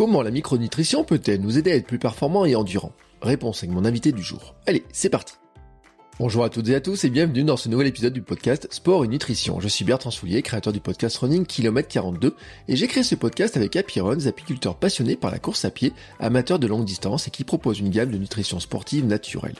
Comment la micronutrition peut-elle nous aider à être plus performants et endurants? Réponse avec mon invité du jour. Allez, c'est parti Bonjour à toutes et à tous et bienvenue dans ce nouvel épisode du podcast Sport et Nutrition. Je suis Bertrand Soulier, créateur du podcast Running Kilomètre 42 et j'ai créé ce podcast avec Happy Runs, apiculteurs passionnés par la course à pied, amateurs de longue distance et qui propose une gamme de nutrition sportive naturelle.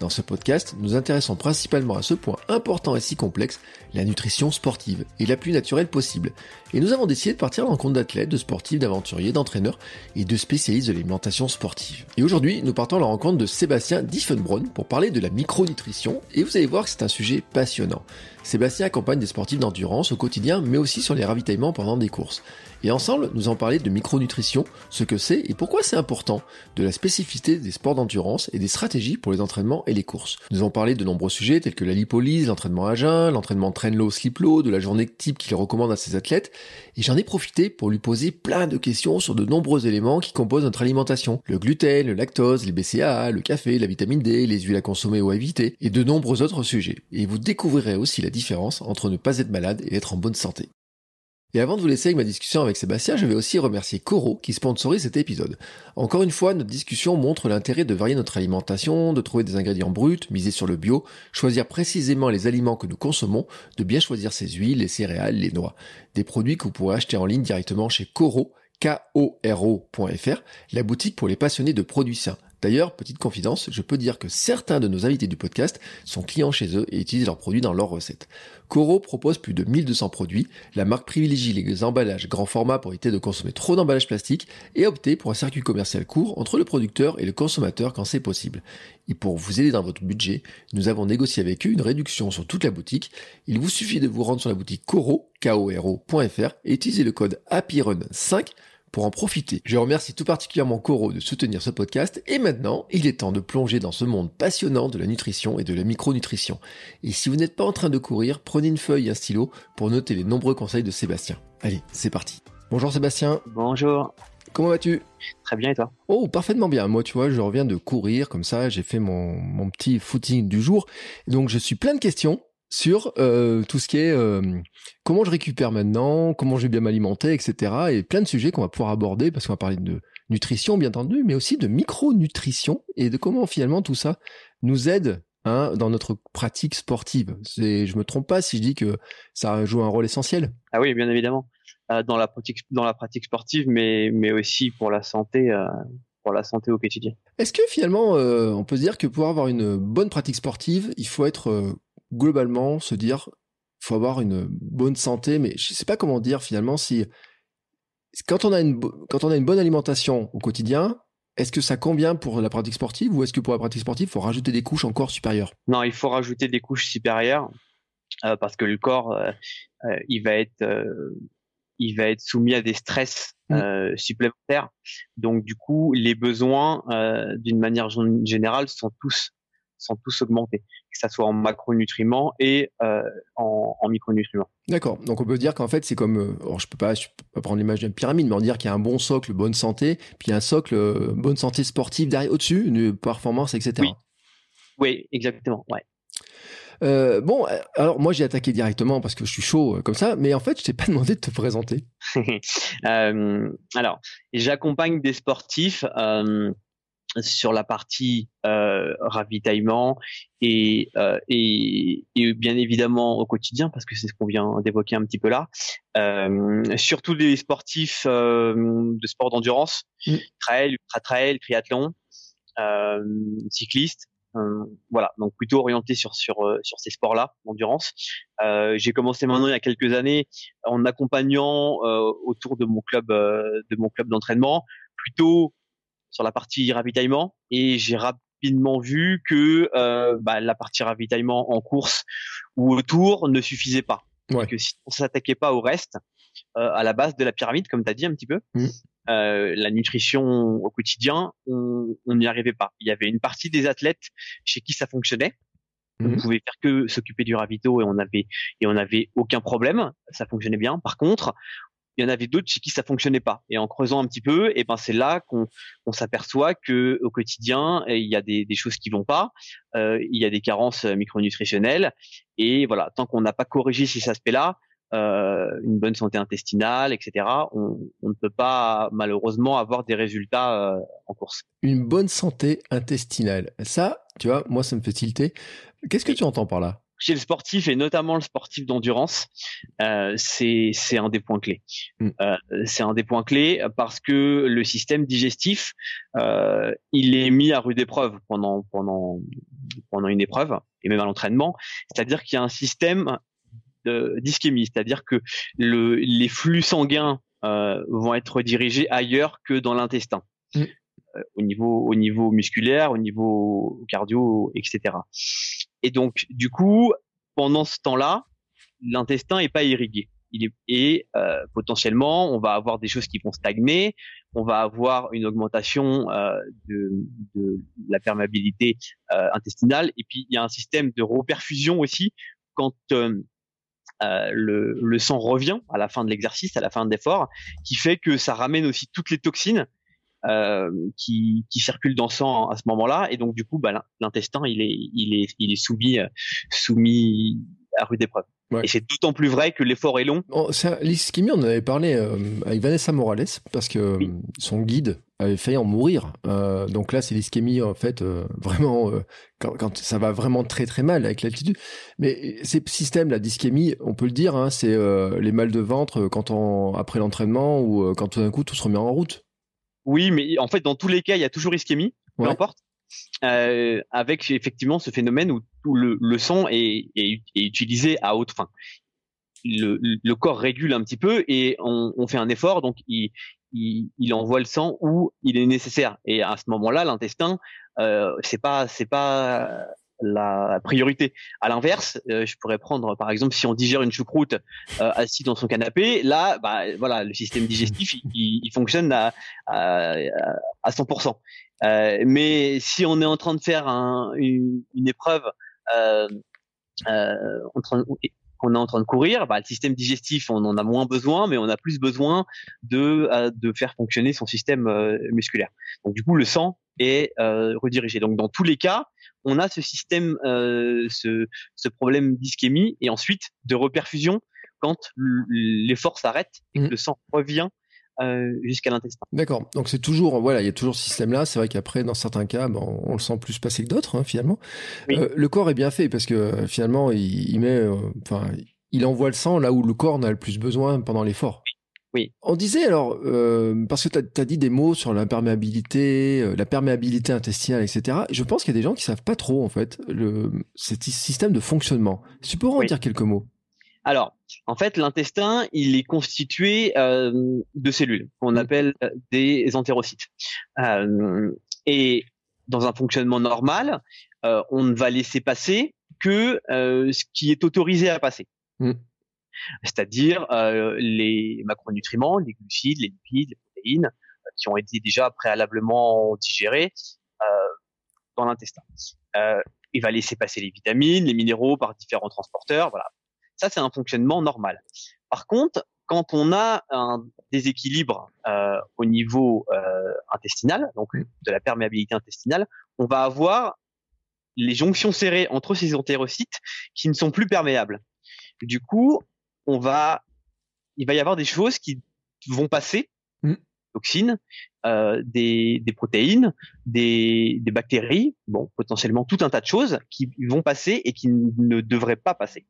Dans ce podcast, nous intéressons principalement à ce point important et si complexe, la nutrition sportive et la plus naturelle possible. Et nous avons décidé de partir à l'encontre d'athlètes, de sportifs, d'aventuriers, d'entraîneurs et de spécialistes de l'alimentation sportive. Et aujourd'hui, nous partons à la rencontre de Sébastien Diffenbronn pour parler de la micronutrition et vous allez voir que c'est un sujet passionnant. Sébastien accompagne des sportifs d'endurance au quotidien mais aussi sur les ravitaillements pendant des courses. Et ensemble, nous allons parler de micronutrition, ce que c'est et pourquoi c'est important, de la spécificité des sports d'endurance et des stratégies pour les entraînements et les courses. Nous allons parler de nombreux sujets tels que la lipolyse, l'entraînement à jeun, l'entraînement train low, sleep low, de la journée type qu'il recommande à ses athlètes, et j'en ai profité pour lui poser plein de questions sur de nombreux éléments qui composent notre alimentation. Le gluten, le lactose, les BCAA, le café, la vitamine D, les huiles à consommer ou à éviter, et de nombreux autres sujets. Et vous découvrirez aussi la différence entre ne pas être malade et être en bonne santé. Et avant de vous laisser avec ma discussion avec Sébastien, je vais aussi remercier Coro qui sponsorise cet épisode. Encore une fois, notre discussion montre l'intérêt de varier notre alimentation, de trouver des ingrédients bruts, miser sur le bio, choisir précisément les aliments que nous consommons, de bien choisir ses huiles, les céréales, les noix. Des produits que vous pourrez acheter en ligne directement chez Coro, K-O-R-O.fr, la boutique pour les passionnés de produits sains. D'ailleurs, petite confidence, je peux dire que certains de nos invités du podcast sont clients chez eux et utilisent leurs produits dans leurs recettes. Coro propose plus de 1200 produits, la marque privilégie les emballages grand format pour éviter de consommer trop d'emballages plastiques et opter pour un circuit commercial court entre le producteur et le consommateur quand c'est possible. Et pour vous aider dans votre budget, nous avons négocié avec eux une réduction sur toute la boutique. Il vous suffit de vous rendre sur la boutique Coro, et utiliser le code HAPPYRUN5 pour en profiter. Je remercie tout particulièrement Coro de soutenir ce podcast et maintenant, il est temps de plonger dans ce monde passionnant de la nutrition et de la micronutrition. Et si vous n'êtes pas en train de courir, prenez une feuille et un stylo pour noter les nombreux conseils de Sébastien. Allez, c'est parti. Bonjour Sébastien. Bonjour. Comment vas-tu? Très bien et toi? Oh, parfaitement bien. Moi, tu vois, je reviens de courir comme ça, j'ai fait mon, mon petit footing du jour. Donc, je suis plein de questions sur euh, tout ce qui est euh, comment je récupère maintenant, comment je vais bien m'alimenter, etc. Et plein de sujets qu'on va pouvoir aborder parce qu'on va parler de nutrition, bien entendu, mais aussi de micronutrition et de comment finalement tout ça nous aide hein, dans notre pratique sportive. Je me trompe pas si je dis que ça joue un rôle essentiel. Ah oui, bien évidemment, euh, dans la pratique dans la pratique sportive, mais mais aussi pour la santé. pour la santé au quotidien. Est-ce que finalement, on peut se dire que pour avoir une bonne pratique sportive, il faut être globalement se dire faut avoir une bonne santé, mais je sais pas comment dire finalement si quand on a une quand on a une bonne alimentation au quotidien, est-ce que ça convient pour la pratique sportive ou est-ce que pour la pratique sportive, il faut rajouter des couches encore supérieures? Non, il faut rajouter des couches supérieures euh, parce que le corps, euh, euh, il va être, il va être soumis à des stress mmh. supplémentaires. Donc du coup, les besoins, d'une manière générale, sont tous sont tous augmentés, que ça soit en macronutriments et euh, en, en, micronutriments. D'accord. Donc on peut dire qu'en fait c'est comme, euh, je peux pas, je peux pas prendre l'image d'une pyramide, mais on dire qu'il y a un bon socle bonne santé, puis un socle euh, bonne santé sportive derrière au-dessus, une performance, etc. Oui, oui exactement. Ouais. Euh, bon, alors moi j'ai attaqué directement parce que je suis chaud comme ça, mais en fait je t'ai pas demandé de te présenter. euh, alors, j'accompagne des sportifs sur la partie euh, ravitaillement et, euh, et, et, bien évidemment au quotidien parce que c'est ce qu'on vient d'évoquer un petit peu là. Euh, surtout des sportifs euh, de sport d'endurance, mmh. trail, ultra trail, triathlon, euh, cyclistes. Euh, voilà, donc plutôt orienté sur sur sur ces sports-là d'endurance. J'ai commencé maintenant il y a quelques années en accompagnant autour de mon club de mon club d'entraînement plutôt sur la partie ravitaillement et j'ai rapidement vu que euh, bah, la partie ravitaillement en course ou autour ne suffisait pas. Ouais. Que si on s'attaquait pas au reste, euh, à la base de la pyramide, comme tu as dit un petit peu, mmh. euh, la nutrition au quotidien, on n'y arrivait pas. Il y avait une partie des athlètes chez qui ça fonctionnait. On mmh. pouvait faire que s'occuper du ravito et on avait et on avait aucun problème, ça fonctionnait bien. Par contre, il y en avait d'autres chez qui ça fonctionnait pas. Et en creusant un petit peu, et ben c'est là qu'on s'aperçoit que au quotidien il y a des, des choses qui vont pas, euh, il y a des carences micronutritionnelles, et voilà tant qu'on n'a pas corrigé ces aspects-là, une bonne santé intestinale, etc., on, ne peut pas malheureusement avoir des résultats en course. Une bonne santé intestinale, ça, tu vois, moi ça me fait tilter. Qu'est-ce que tu entends par là? Chez le sportif et notamment le sportif d'endurance, euh, c'est un des points clés. Mm. Euh, c'est un des points clés parce que le système digestif, euh, il est mis à rude épreuve pendant pendant pendant une épreuve et même à l'entraînement. C'est-à-dire qu'il y a un système d'ischémie, c'est-à-dire que le, les flux sanguins euh, vont être dirigés ailleurs que dans l'intestin. Mm. Euh, au niveau au niveau musculaire, au niveau cardio, etc. Et donc du coup, pendant ce temps-là, l'intestin est pas irrigué. Il est, et euh, potentiellement, on va avoir des choses qui vont stagner, on va avoir une augmentation euh, de, de, la perméabilité euh, intestinale, et puis il y a un système de reperfusion aussi. Quand euh, euh, le, le, sang revient à la fin de l'exercice, à la fin de l'effort, qui fait que ça ramène aussi toutes les toxines euh, qui, qui circulent dans le sang à ce moment-là, et donc du coup, bah, l'intestin il est, il est, il est soumis, euh, soumis à rude épreuve. Et c'est d'autant plus vrai que l'effort est long. Oh, L'ischémie, on en avait parlé euh, avec Vanessa Morales, parce que son guide avait failli en mourir. Euh, donc là, c'est l'ischémie, en fait, vraiment, quand, quand, ça va vraiment très très mal avec l'altitude. Mais ces systèmes là d'ischémie, on peut le dire, hein, c'est les mal de ventre quand on, après l'entraînement ou quand tout d'un coup tout se remet en route. Oui, mais en fait, dans tous les cas, il y a toujours ischémie, peu importe. Euh, avec effectivement ce phénomène où le, le sang est, est, utilisé à haute fin. Le, le, corps régule un petit peu et on, on fait un effort, donc il, il, il, envoie le sang où il est nécessaire. Et à ce moment-là, l'intestin, euh, c'est pas c'est pas la priorité. À l'inverse, euh, je pourrais prendre par exemple si on digère une choucroute euh, assis dans son canapé, là, bah, voilà, le système digestif il, il fonctionne à, à, à 100%. Euh, mais si on est en train de faire un, une, une, épreuve, euh, euh, en train, on est en train de courir, bah, le système digestif, on en a moins besoin, mais on a plus besoin de, de faire fonctionner son système musculaire. Donc du coup, le sang est redirigé. Donc dans tous les cas, on a ce système, euh, ce, ce, problème d'ischémie et ensuite de reperfusion quand l'effort s'arrête et que mmh. le sang revient euh, jusqu'à l'intestin. D'accord. Donc c'est toujours, voilà, il y a toujours ce système-là. C'est vrai qu'après, dans certains cas, ben, on, le sent plus passer que d'autres, hein, finalement. Euh, le corps est bien fait parce que finalement, il, il met, enfin, il envoie le sang là où le corps n'a le plus besoin pendant l'effort. On disait alors, euh, parce que tu as, dit des mots sur l'imperméabilité, euh, la perméabilité intestinale, etc. Je pense qu'il y a des gens qui savent pas trop, en fait, le, ce système de fonctionnement. Tu pourrais en dire quelques mots alors, en fait, l'intestin, il est constitué euh, de cellules qu'on mmh. appelle des entérocytes. et dans un fonctionnement normal, on ne va laisser passer que ce qui est autorisé à passer. Mmh c'est-à-dire euh, les macronutriments, les glucides, les lipides, les protéines, euh, qui ont été déjà préalablement digérés euh, dans l'intestin. il va laisser passer les vitamines, les minéraux par différents transporteurs. Voilà. Ça, c'est un fonctionnement normal. Par contre, quand on a un déséquilibre euh, au niveau euh, intestinal, donc de la perméabilité intestinale, on va avoir les jonctions serrées entre ces entérocytes qui ne sont plus perméables. Du coup, on va, il va y avoir des choses qui vont passer, mm. toxines, euh, des, protéines, des, des bactéries, bon, potentiellement tout un tas de choses qui vont passer et qui ne devraient pas passer.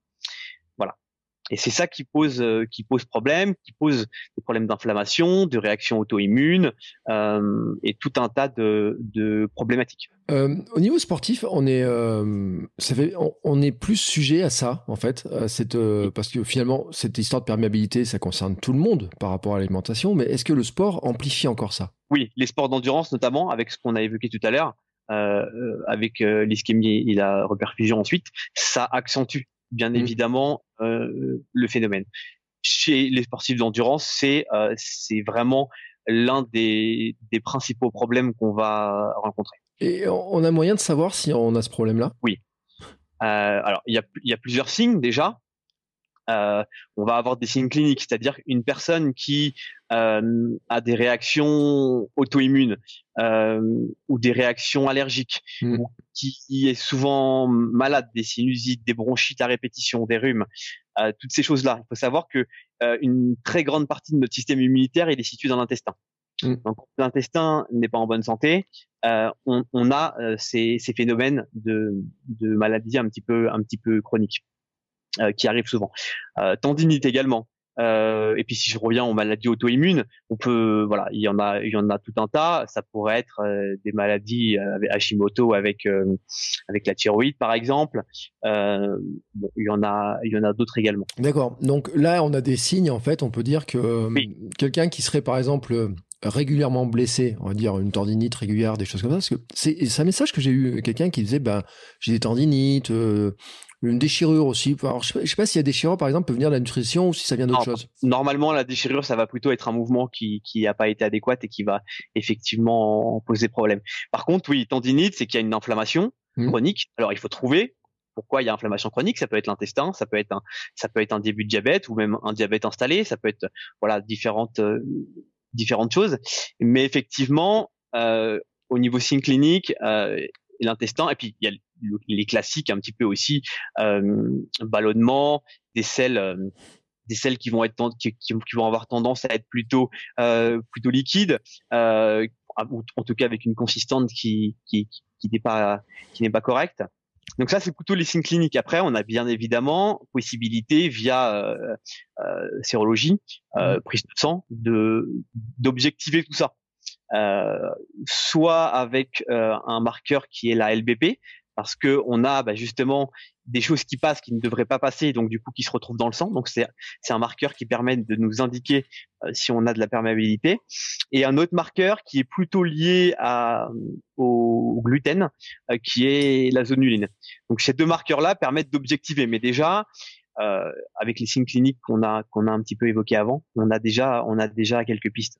Et c'est ça qui pose euh, qui pose problème, qui pose des problèmes d'inflammation, de réaction auto-immune euh, et tout un tas de, de problématiques. Euh, au niveau sportif, on est euh, ça fait, on, on, est plus sujet à ça en fait, cette, parce que finalement cette histoire de perméabilité, ça concerne tout le monde par rapport à l'alimentation. Mais est-ce que le sport amplifie encore ça? Oui, les sports d'endurance notamment, avec ce qu'on a évoqué tout à l'heure. Avec l'ischémie et la reperfusion ensuite, ça accentue bien mmh. évidemment euh, le phénomène. Chez les sportifs d'endurance, c'est euh, c'est vraiment l'un des, des principaux problèmes qu'on va rencontrer. Et on a moyen de savoir si on a ce problème-là? Oui. Euh, alors, il y a, y a plusieurs signes déjà. Euh, on va avoir des signes cliniques, c'est-à-dire une personne qui euh, a des réactions auto-immunes euh, ou des réactions allergiques, mmh. ou qui est souvent malade, des sinusites, des bronchites à répétition, des rhumes, toutes ces choses-là. Il faut savoir que une très grande partie de notre système immunitaire il est situé dans l'intestin. Mmh. Donc, l'intestin n'est pas en bonne santé, euh, on, on, a euh, ces, ces, phénomènes de, de maladies un petit peu, un petit peu chroniques euh, qui arrivent souvent. tendinite également. Euh, et puis si je reviens aux maladies auto-immunes, on peut, voilà, il y en a, il y en a tout un tas. Ça pourrait être euh, des maladies euh, avec Hashimoto avec avec la thyroïde par exemple. Bon, il y en a, il y en a d'autres également. D'accord. Donc là, on a des signes en fait. On peut dire que quelqu'un qui serait par exemple régulièrement blessé, on va dire une tendinite régulière, des choses comme ça. Parce que c'est un message que j'ai eu quelqu'un qui disait, ben j'ai des tendinites, une déchirure aussi. Alors, je sais pas, s'il y a des déchirure, par exemple, peut venir de la nutrition ou si ça vient d'autre chose. Normalement, la déchirure, ça va plutôt être un mouvement qui qui n'a pas été adéquat et qui va effectivement poser problème. Par contre, oui, tendinite, c'est qu'il y a une inflammation mmh. chronique. Alors, il faut trouver pourquoi il y a inflammation chronique. Ça peut être l'intestin, ça peut être un, ça peut être un début de diabète ou même un diabète installé. Ça peut être voilà différentes euh, différentes choses. Mais effectivement, euh, au niveau signe clinique, euh, l'intestin, et puis il y a les classiques un petit peu aussi euh, ballonnement, des selles euh, des selles qui vont être qui, qui, vont avoir tendance à être plutôt euh, plutôt liquides euh, en tout cas avec une consistance qui qui, qui n'est pas qui n'est pas correcte. Donc ça c'est plutôt les signes cliniques. Après on a bien évidemment possibilité via euh, euh, sérologie, euh, mmh. prise de sang, de d'objectiver tout ça. Euh, soit avec euh, un marqueur qui est la LBP, parce que on a bah, justement des choses qui passent qui ne devraient pas passer, donc du coup qui se retrouvent dans le sang. Donc c'est c'est un marqueur qui permet de nous indiquer euh, si on a de la perméabilité. Et un autre marqueur qui est plutôt lié à au gluten, qui est la zonuline. Donc ces deux marqueurs-là permettent d'objectiver. Mais déjà euh, avec les signes cliniques qu'on a qu'on a un petit peu évoqués avant, on a déjà on a déjà quelques pistes.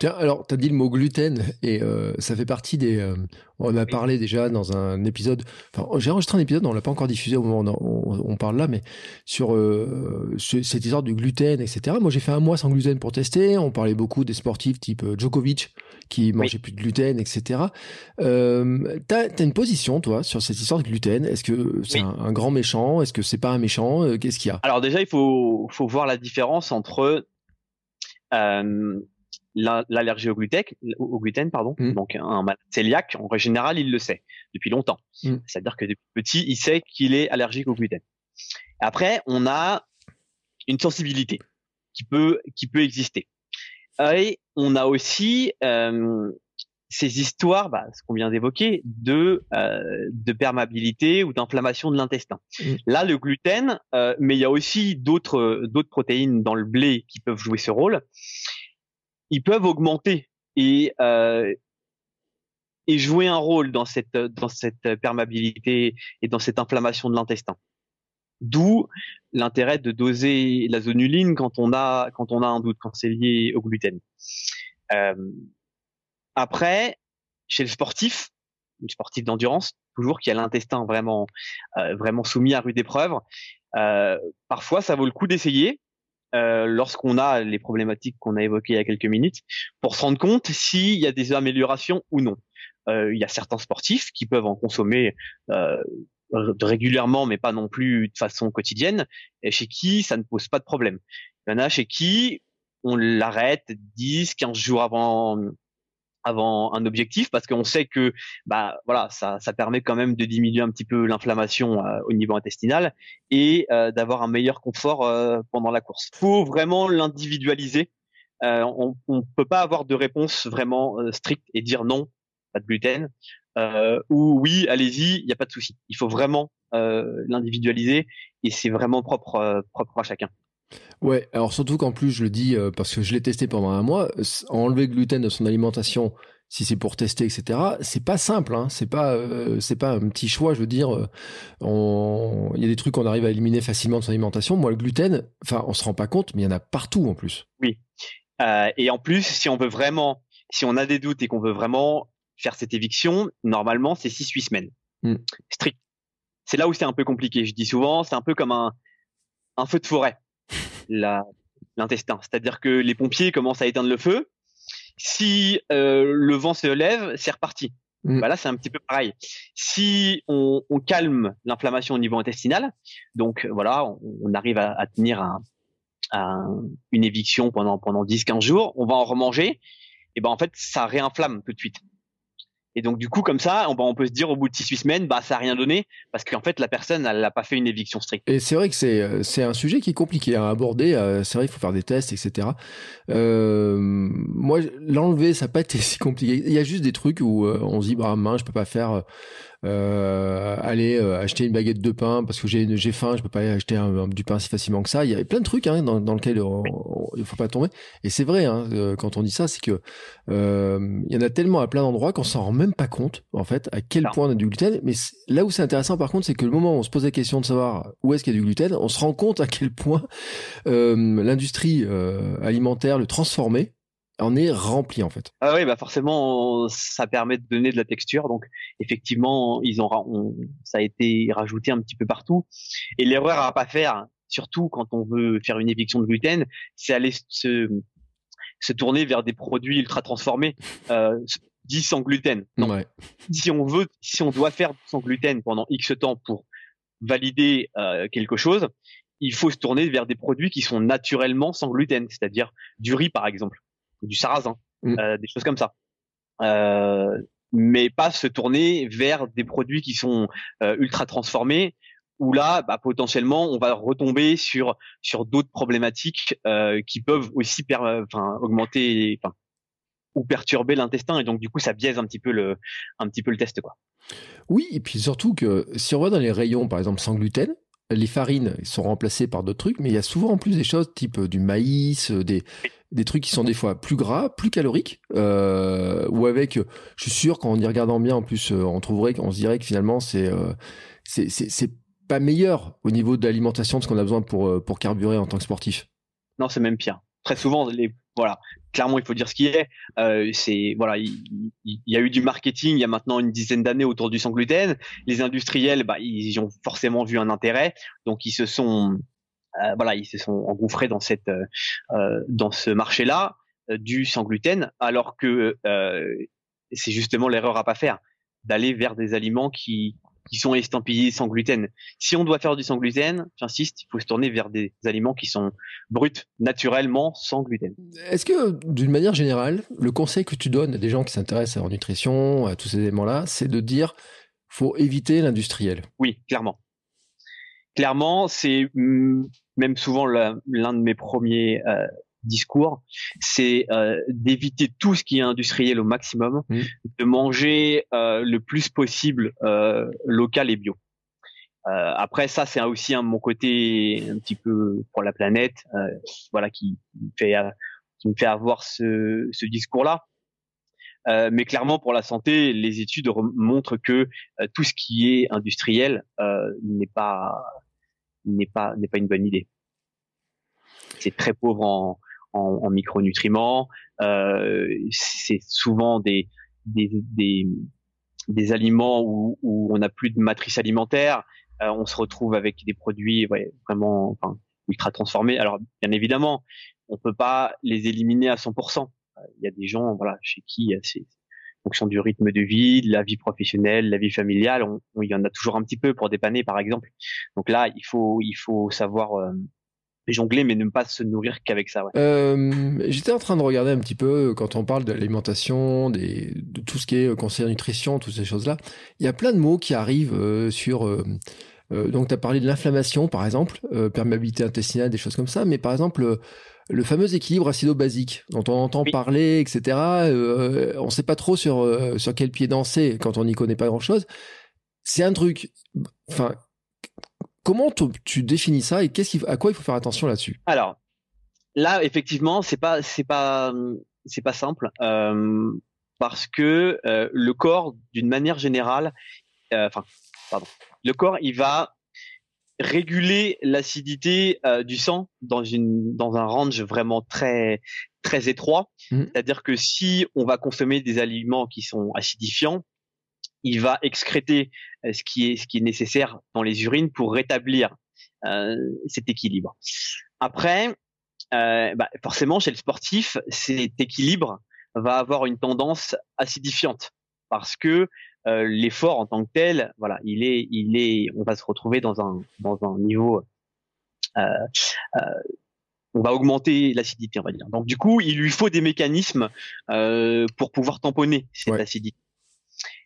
Tiens, alors, tu as dit le mot gluten, et euh, ça fait partie des... Euh, on a parlé déjà dans un épisode... Enfin, j'ai enregistré un épisode, on l'a pas encore diffusé au moment où on, parle là, mais sur euh, cette histoire du gluten, etc. Moi, j'ai fait un mois sans gluten pour tester. On parlait beaucoup des sportifs type Djokovic, qui mangeaient plus de gluten, etc. Euh, tu as, une position, toi, sur cette histoire de gluten. Est-ce que c'est un, grand méchant? Est-ce que c'est pas un méchant? Qu'est-ce qu'il y a? Alors déjà, il faut, faut voir la différence entre l'allergie au gluten, au gluten pardon. Mmh. Donc un malade cœliaque, en général, il le sait depuis longtemps. Mmh. C'est-à-dire que depuis petit, il sait qu'il est allergique au gluten. Après, on a une sensibilité qui peut qui peut exister. Et on a aussi euh, ces histoires, bah, ce qu'on vient d'évoquer, de euh, de perméabilité ou d'inflammation de l'intestin. Mmh. Là, le gluten, euh, mais il y a aussi d'autres d'autres protéines dans le blé qui peuvent jouer ce rôle ils peuvent augmenter et euh, et jouer un rôle dans cette dans cette perméabilité et dans cette inflammation de l'intestin. D'où l'intérêt de doser la zonuline quand on a quand on a un doute quand c'est lié au gluten. Euh, après, chez le sportif, le sportif d'endurance, toujours qui a l'intestin vraiment euh, vraiment soumis à rude épreuve, euh, parfois ça vaut le coup d'essayer euh, lorsqu'on a les problématiques qu'on a évoquées il y a quelques minutes, pour se rendre compte s'il y a des améliorations ou non. Euh, il y a certains sportifs qui peuvent en consommer euh, régulièrement, mais pas non plus de façon quotidienne, et chez qui ça ne pose pas de problème. Il y en a chez qui on l'arrête 10, 15 jours avant avant un objectif parce qu'on sait que bah voilà ça, ça permet quand même de diminuer un petit peu l'inflammation euh, au niveau intestinal et euh, d'avoir un meilleur confort euh, pendant la course. Faut vraiment l'individualiser. on ne peut pas avoir de réponse vraiment stricte et dire non, pas de gluten ou oui, allez-y, il n'y a pas de souci. Il faut vraiment l'individualiser et c'est vraiment propre propre à chacun. Ouais, alors surtout qu'en plus, je le dis euh, parce que je l'ai testé pendant un mois, enlever le gluten de son alimentation, si c'est pour tester, etc., c'est pas simple. Hein, c'est pas, euh, c'est pas un petit choix. Je veux dire, euh, on... il y a des trucs qu'on arrive à éliminer facilement de son alimentation. Moi, le gluten, enfin, on se rend pas compte, mais il y en a partout en plus. Oui. et en plus, si on veut vraiment, si on a des doutes et qu'on veut vraiment faire cette éviction, normalement, c'est 6-8 semaines. Hmm. Strict. C'est là où c'est un peu compliqué. Je dis souvent, c'est un peu comme un, un feu de forêt l'intestin. C'est-à-dire que les pompiers commencent à éteindre le feu. Si euh, le vent se lève, c'est reparti. Mm. Bah là, c'est un petit peu pareil. Si on, on calme l'inflammation au niveau intestinal, donc voilà, on, on arrive à, à tenir un, une éviction pendant pendant 10-15 jours, on va en remanger, et ben en fait, ça réinflamme tout de suite. Et donc du coup comme ça, on, peut se dire au bout de 6 semaines, bah ça a rien donné parce qu'en fait la personne elle n'a pas fait une éviction stricte. Et c'est vrai que c'est euh, un sujet qui est compliqué à aborder. Euh, c'est vrai il faut faire des tests etc. Euh, moi l'enlever ça n'a pas été si compliqué. Il y a juste des trucs où on se dit bah mince je peux pas faire euh, aller euh, acheter une baguette de pain parce que j'ai j'ai faim, je peux pas acheter un, du pain si facilement que ça. Il y a plein de trucs hein, dans, dans lesquels il faut pas tomber. Et c'est vrai hein, euh, quand on dit ça, c'est que euh, il y en a tellement à plein d'endroits qu'on s'en rend même pas compte en fait à quel point on a du gluten. Mais là où c'est intéressant par contre, c'est que le moment où on se pose la question de savoir où est-ce qu'il y a du gluten, on se rend compte à quel point l'industrie alimentaire le transformer on est rempli en fait. Ah oui, bah forcément, ça permet de donner de la texture. Donc effectivement, ils ont, ça a été rajouté un petit peu partout. Et l'erreur à pas faire, surtout quand on veut faire une éviction de gluten, c'est aller se, se tourner vers des produits ultra transformés, euh, dits sans gluten. Non. Si on veut, si on doit faire sans gluten pendant X temps pour valider euh, quelque chose, il faut se tourner vers des produits qui sont naturellement sans gluten, c'est-à-dire du riz par exemple du sarrasin, mm. euh, des choses comme ça. Euh, mais pas se tourner vers des produits qui sont euh, ultra transformés où là, bah, potentiellement, on va retomber sur sur d'autres problématiques qui peuvent aussi enfin, augmenter, enfin, ou perturber l'intestin et donc du coup ça biaise un petit peu le un petit peu le test quoi. Oui, et puis surtout que si on va dans les rayons par exemple sans gluten, les farines sont remplacées par d'autres trucs, mais il y a souvent en plus des choses type du maïs, des des trucs qui sont des fois plus gras, plus caloriques, euh, ou avec, je suis sûr qu'en y regardant bien, en plus, euh, on trouverait qu'on se dirait que finalement c'est euh, c'est pas meilleur au niveau de l'alimentation de ce qu'on a besoin pour euh, pour carburer en tant que sportif. Non, c'est même pire. Très souvent, les voilà, clairement, il faut dire ce qui est. Euh, c'est voilà, il, y a eu du marketing il y a maintenant une dizaine d'années autour du sans gluten. Les industriels, bah, ils ont forcément vu un intérêt, donc ils se sont euh, voilà, ils se sont engouffrés dans cette euh, euh, dans ce marché-là du sans gluten, alors que c'est justement l'erreur à pas faire d'aller vers des aliments qui qui sont estampillés sans gluten. Si on doit faire du sans gluten, j'insiste, il faut se tourner vers des aliments qui sont bruts, naturellement sans gluten. Est-ce que, d'une manière générale, le conseil que tu donnes à des gens qui s'intéressent à leur nutrition, à tous ces éléments-là, c'est de dire faut éviter l'industriel? Oui, clairement clairement, c'est mm, même souvent l'un de mes premiers euh, discours, c'est euh, d'éviter tout ce qui est industriel au maximum, mmh. de manger euh, le plus possible local et bio. après ça, c'est aussi un, mon côté un petit peu pour la planète, voilà, qui, me fait qui me fait avoir ce, ce discours-là. Euh, mais clairement, pour la santé, les études montrent que euh, tout ce qui est industriel euh, n'est pas n'est pas n'est pas une bonne idée. C'est très pauvre en, en, en micronutriments. c'est souvent des des, des des aliments où, où on n'a plus de matrice alimentaire. on se retrouve avec des produits ouais, vraiment enfin, ultra transformés. Alors bien évidemment, on peut pas les éliminer à 100% il y a des gens, voilà, chez qui euh, c'est fonction du rythme de vie, de la vie professionnelle, la vie familiale, on, il y en a toujours un petit peu pour dépanner, par exemple. Donc là, il faut, il faut savoir euh, jongler, mais ne pas se nourrir qu'avec ça. Ouais. Euh, J'étais en train de regarder un petit peu quand on parle de l'alimentation, de tout ce qui est conseil nutrition, toutes ces choses-là. Il y a plein de mots qui arrivent euh, sur donc, tu as parlé de l'inflammation, par exemple, perméabilité intestinale, des choses comme ça, mais par exemple, le fameux équilibre acido-basique dont on entend parler, etc. Euh, on ne sait pas trop sur euh, sur quel pied danser quand on n'y connaît pas grand-chose. C'est un truc. Enfin, comment tu définis ça et qu'est-ce à quoi il faut faire attention là-dessus? Alors là, effectivement, c'est pas c'est pas c'est pas simple euh, parce que le corps, d'une manière générale, enfin, pardon, le corps, il va réguler l'acidité euh, du sang dans une dans un range vraiment très très étroit. Mmh. C'est-à-dire que si on va consommer des aliments qui sont acidifiants, il va excréter euh, ce qui est ce qui est nécessaire dans les urines pour rétablir euh, cet équilibre. Après, euh, bah forcément chez le sportif, cet équilibre va avoir une tendance acidifiante. parce que l'effort en tant que tel, voilà, il est, il est, on va se retrouver dans un dans un niveau on va augmenter l'acidité, on va dire. Donc du coup, il lui faut des mécanismes euh, pour pouvoir tamponner cette acidité.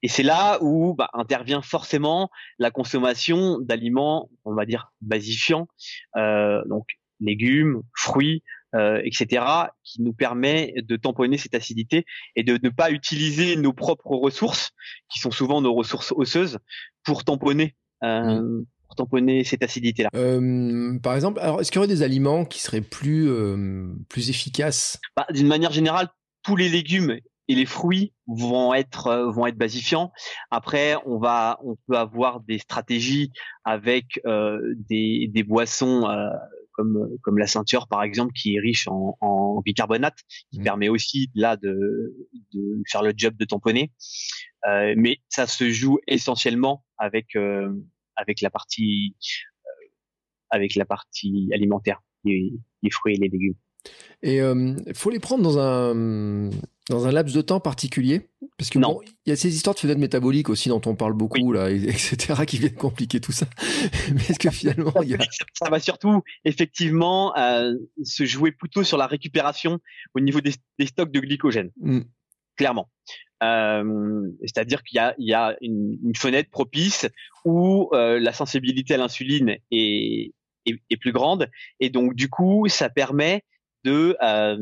Et c'est là où bah, intervient forcément la consommation d'aliments, on va dire basifiants, euh, donc légumes, fruits, euh, etc., qui nous permet de tamponner cette acidité et de ne pas utiliser nos propres ressources, qui sont souvent nos ressources osseuses, pour tamponner mmh tamponner cette acidité-là. Euh, par exemple, alors est-ce qu'il y aurait des aliments qui seraient plus euh, plus efficaces? Bah, D'une manière générale, tous les légumes et les fruits vont être euh, vont être basifiants. Après, on va on peut avoir des stratégies avec des, des boissons comme comme la ceinture par exemple qui est riche en, en bicarbonate qui mmh. permet aussi là de de faire le job de tamponner. mais ça se joue essentiellement avec avec la partie euh, avec la partie alimentaire, les, fruits et les légumes. Et il euh, faut les prendre dans un dans un laps de temps particulier? Parce que bon, il y a ces histoires de fenêtres métaboliques aussi dont on parle beaucoup là, etc. qui viennent compliquer tout ça. Mais est-ce que finalement il y a... ça va surtout effectivement euh, se jouer plutôt sur la récupération au niveau des, stocks de glycogène. Mmh. Clairement. Euh, c'est-à-dire qu'il y a, il y a une, une, fenêtre propice où euh, la sensibilité à l'insuline est, est, est, plus grande et donc du coup ça permet de euh,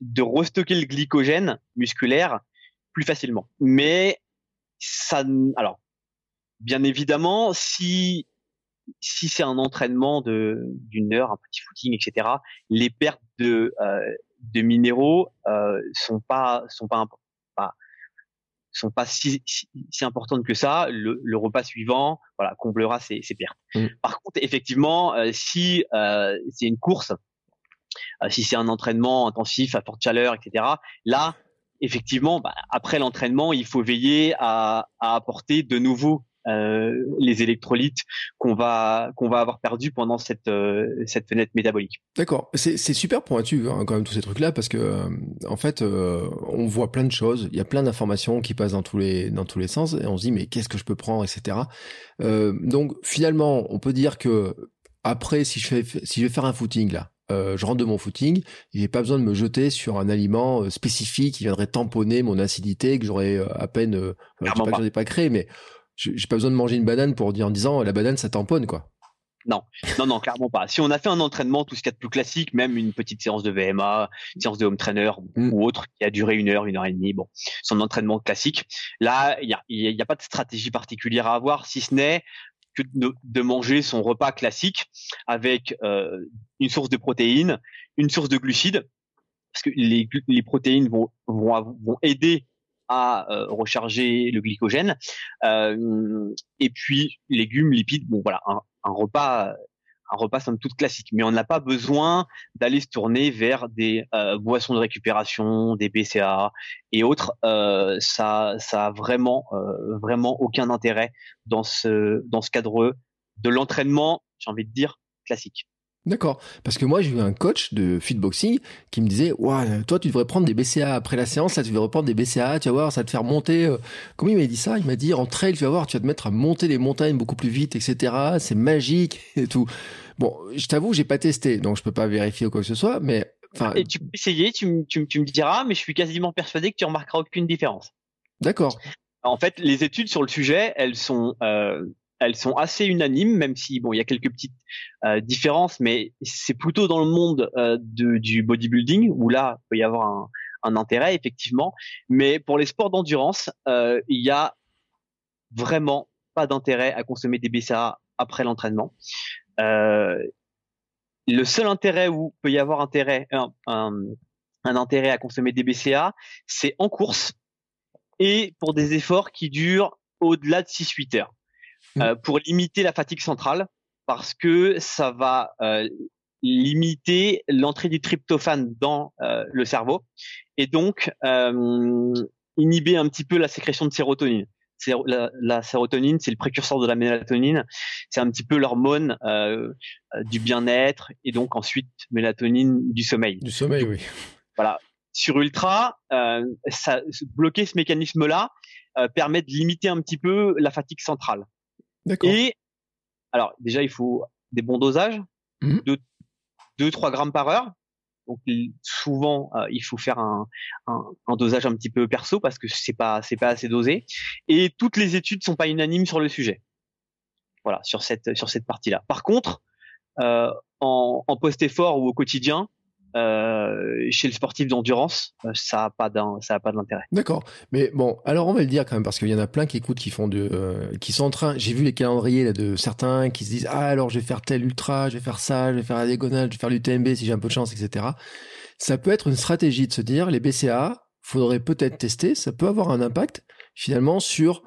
de restocker le glycogène musculaire plus facilement. Mais ça, alors bien évidemment si si c'est un entraînement de d'une heure, un petit footing, etc., les pertes de euh, de minéraux euh, sont pas sont pas pas sont pas si, si, importantes que ça. Le, le, repas suivant, voilà, comblera ces, ces pertes. Mm. Par contre, effectivement, euh, si c'est une course, si c'est un entraînement intensif à forte chaleur, etc. Là, effectivement, bah, après l'entraînement, il faut veiller à, apporter de nouveau euh, les électrolytes qu'on va qu'on va avoir perdu pendant cette euh, cette fenêtre métabolique. D'accord, c'est super pointu hein, quand même tous ces trucs là parce que euh, en fait on voit plein de choses, il y a plein d'informations qui passent dans tous les dans tous les sens et on se dit mais qu'est-ce que je peux prendre etc. donc finalement on peut dire que après si je fais si je vais faire un footing là je rentre de mon footing, j'ai pas besoin de me jeter sur un aliment spécifique qui viendrait tamponner mon acidité que j'aurais à peine, euh, pas que j'en ai pas créé, mais j'ai pas besoin de manger une banane pour dire en disant la banane ça tamponne quoi. Non, non, non, clairement pas. Si on a fait un entraînement, tout ce qu'il y a de plus classique, même une petite séance de VMA, une séance de home trainer mm. ou autre qui a duré une heure, une heure et demie, bon, son entraînement classique. Là, il y a, y a, pas de stratégie particulière à avoir, si ce n'est que de, manger son repas classique avec euh, une source de protéines, une source de glucides, parce que les, protéines vont, vont, vont aider à euh, recharger le glycogène. Euh, et puis légumes, lipides, bon voilà, un, un repas un repas somme toute classique, mais on n'a pas besoin d'aller se tourner vers des euh, boissons de récupération, des BCA et autres. Euh, ça, ça a vraiment, euh, vraiment aucun intérêt dans ce dans ce cadre de l'entraînement, j'ai envie de dire classique. D'accord. Parce que moi, j'ai eu un coach de fitboxing qui me disait, ouais, toi, tu devrais prendre des BCA après la séance, là, tu devrais prendre des BCA, tu vas voir, ça va te faire monter. Euh. Comment il m'a dit ça? Il m'a dit, en trail, tu vas voir, tu vas te mettre à monter les montagnes beaucoup plus vite, etc. C'est magique et tout. Bon, je t'avoue, j'ai pas testé, donc je peux pas vérifier ou quoi que ce soit, mais, enfin. Et tu peux essayer, tu, tu, tu me diras, mais je suis quasiment persuadé que tu remarqueras aucune différence. D'accord. En fait, les études sur le sujet, elles sont, euh, elles sont assez unanimes, même si bon, il y a quelques petites euh, différences, mais c'est plutôt dans le monde euh, du bodybuilding où là il peut y avoir un, intérêt effectivement, mais pour les sports d'endurance, euh, il y a vraiment pas d'intérêt à consommer des BCA après l'entraînement. Le seul intérêt où peut y avoir intérêt, un intérêt à consommer des BCA, c'est en course et pour des efforts qui durent au-delà de 6-8 heures. Mmh. Euh, pour limiter la fatigue centrale parce que ça va euh, limiter l'entrée du tryptophane dans euh, le cerveau et donc inhiber un petit peu la sécrétion de sérotonine. La, la sérotonine, c'est le précurseur de la mélatonine. C'est un petit peu l'hormone euh, du bien-être et donc ensuite mélatonine du sommeil. Du sommeil, oui. Voilà. Sur ultra, euh, ça bloquer ce mécanisme-là, permet de limiter un petit peu la fatigue centrale. D'accord. Et alors déjà, il faut des bons dosages, Mhm. de 2-3 grammes par heure. Donc souvent, euh, il faut faire un, un, un, dosage un petit peu perso parce que c'est pas c'est pas assez dosé. Et toutes les études sont pas unanimes sur le sujet. Voilà, sur cette sur cette partie-là. Par contre, euh, en, en post-effort ou au quotidien, euh, chez le sportif d'endurance, euh, ça a pas ça a pas d'intérêt. D'accord. Mais bon, alors on va le dire quand même parce qu'il y en a plein qui écoutent, qui font de, euh, qui sont en train. J'ai vu les calendriers là, de certains qui se disent ah alors je vais faire tel ultra, je vais faire ça, je vais faire la diagonale, je vais faire l'UTMB si j'ai un peu de chance, etc. Ça peut être une stratégie de se dire les BCA, faudrait peut-être tester, ça peut avoir un impact finalement sur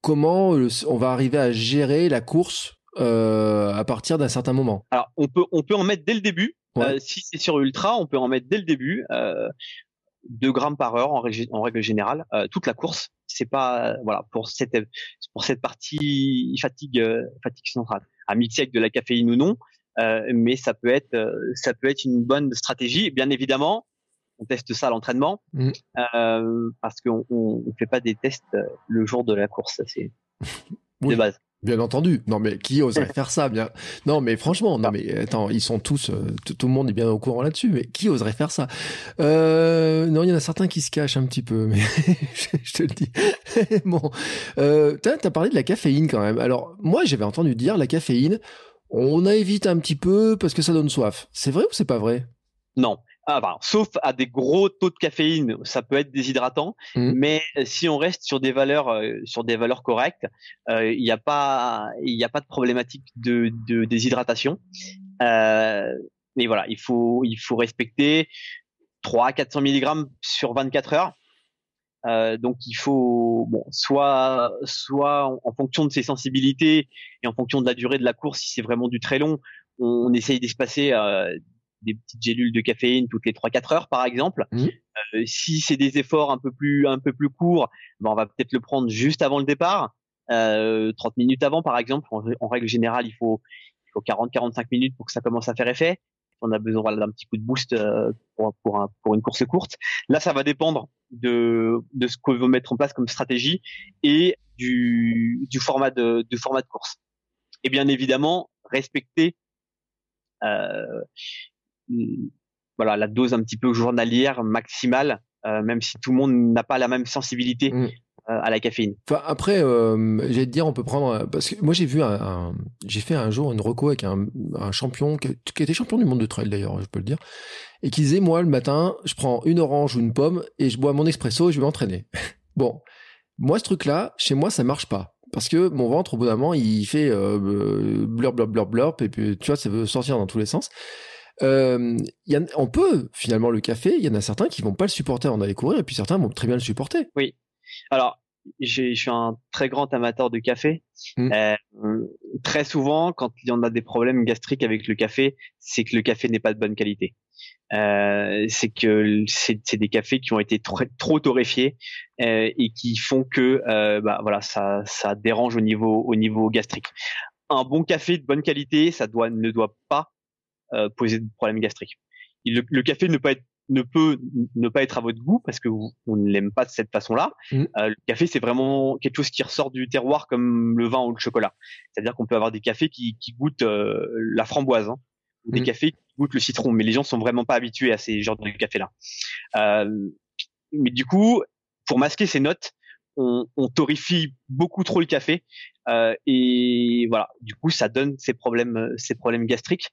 comment on va arriver à gérer la course euh, à partir d'un certain moment. Alors on peut on peut en mettre dès le début. Ouais. Euh, si c'est sur ultra, on peut en mettre dès le début. Euh, 2 grammes par heure en, rég- en règle générale, euh, toute la course. C'est pas voilà pour cette pour cette partie fatigue euh, fatigue centrale. À mixer avec de la caféine ou non, euh, mais ça peut être euh, ça peut être une bonne stratégie. Bien évidemment, on teste ça à l'entraînement Mm. euh, parce qu'on on, on fait pas des tests euh, le jour de la course. Ça c'est Oui. de base. Bien entendu. Non, mais qui oserait faire ça bien? Non, mais franchement, non, mais attends, ils sont tous, euh, tout, le monde est bien au courant là-dessus. Mais qui oserait faire ça? Euh, Non, il y en a certains qui se cachent un petit peu, mais je, te le dis. bon, euh, t'as as parlé de la caféine quand même. Alors, moi, j'avais entendu dire la caféine, on a évite un petit peu parce que ça donne soif. C'est vrai ou c'est pas vrai? Non. Ah, bah, sauf à des gros taux de caféine, ça peut être déshydratant. Mhm. Mais euh, si on reste sur des valeurs, euh, sur des valeurs correctes, euh, il n'y a pas, il n'y a pas de problématique de, de déshydratation. Euh, mais voilà, il faut, il faut respecter 3 400 mg sur 24 heures. Euh, donc il faut bon soit soit en, en fonction de ses sensibilités et en fonction de la durée de la course si c'est vraiment du très long on, on essaye d'espacer euh, des petites gélules de caféine toutes les 3-4 heures par exemple. Mhm. Euh, si c'est des efforts un peu plus un peu plus courts, ben on va peut-être le prendre juste avant le départ, euh, 30 minutes avant par exemple. En, en règle générale, il faut il faut 40-45 minutes pour que ça commence à faire effet. On a besoin voilà, d'un petit coup de boost euh, pour pour, un, pour une course courte. Là, ça va dépendre de de ce qu'on veut mettre en place comme stratégie et du du format de du format de course. Et bien évidemment, respecter euh, voilà la dose un petit peu journalière maximale, euh, même si tout le monde n'a pas la même sensibilité Mm. euh, à la caféine. Enfin, après, euh, j'allais te dire, on peut prendre. Parce que moi, j'ai vu un. un- j'ai fait un jour une reco avec un, un champion qui, qui était champion du monde de trail d'ailleurs, je peux le dire. Et qui disait Moi, le matin, je prends une orange ou une pomme et je bois mon expresso et je vais m'entraîner. bon. Moi, ce truc-là, chez moi, ça marche pas. Parce que mon ventre, au bout d'un moment, il fait euh, blur, blur, blur, blur, et puis tu vois, ça veut sortir dans tous les sens. Euh, il y a, on peut finalement le café. Il y en a certains qui vont pas le supporter en aller courir, et puis certains vont très bien le supporter. Alors, j'ai- je suis un très grand amateur de café. Mm. Euh, très souvent, quand il y en a des problèmes gastriques avec le café, c'est que le café n'est pas de bonne qualité. Euh, c'est que c'est des cafés qui ont été trop, trop torréfiés euh, et qui font que bah voilà ça ça dérange au niveau au niveau gastrique. Un bon café de bonne qualité, ça doit ne doit pas poser de problème gastrique. Il- le, le café ne peut être ne peut ne pas être à votre goût parce que vous, on ne l'aime pas de cette façon-là. Mhm. Euh, le café, c'est vraiment quelque chose qui ressort du terroir comme le vin ou le chocolat. C'est-à-dire qu'on peut avoir des cafés qui, qui goûtent euh, la framboise, hein, ou des Mhm. cafés qui goûtent le citron, mais les gens sont vraiment pas habitués à ces genres de cafés-là. Euh, mais du coup, pour masquer ces notes, on, on torrifie beaucoup trop le café euh, et voilà. Du coup, ça donne ces problèmes, ces problèmes gastriques.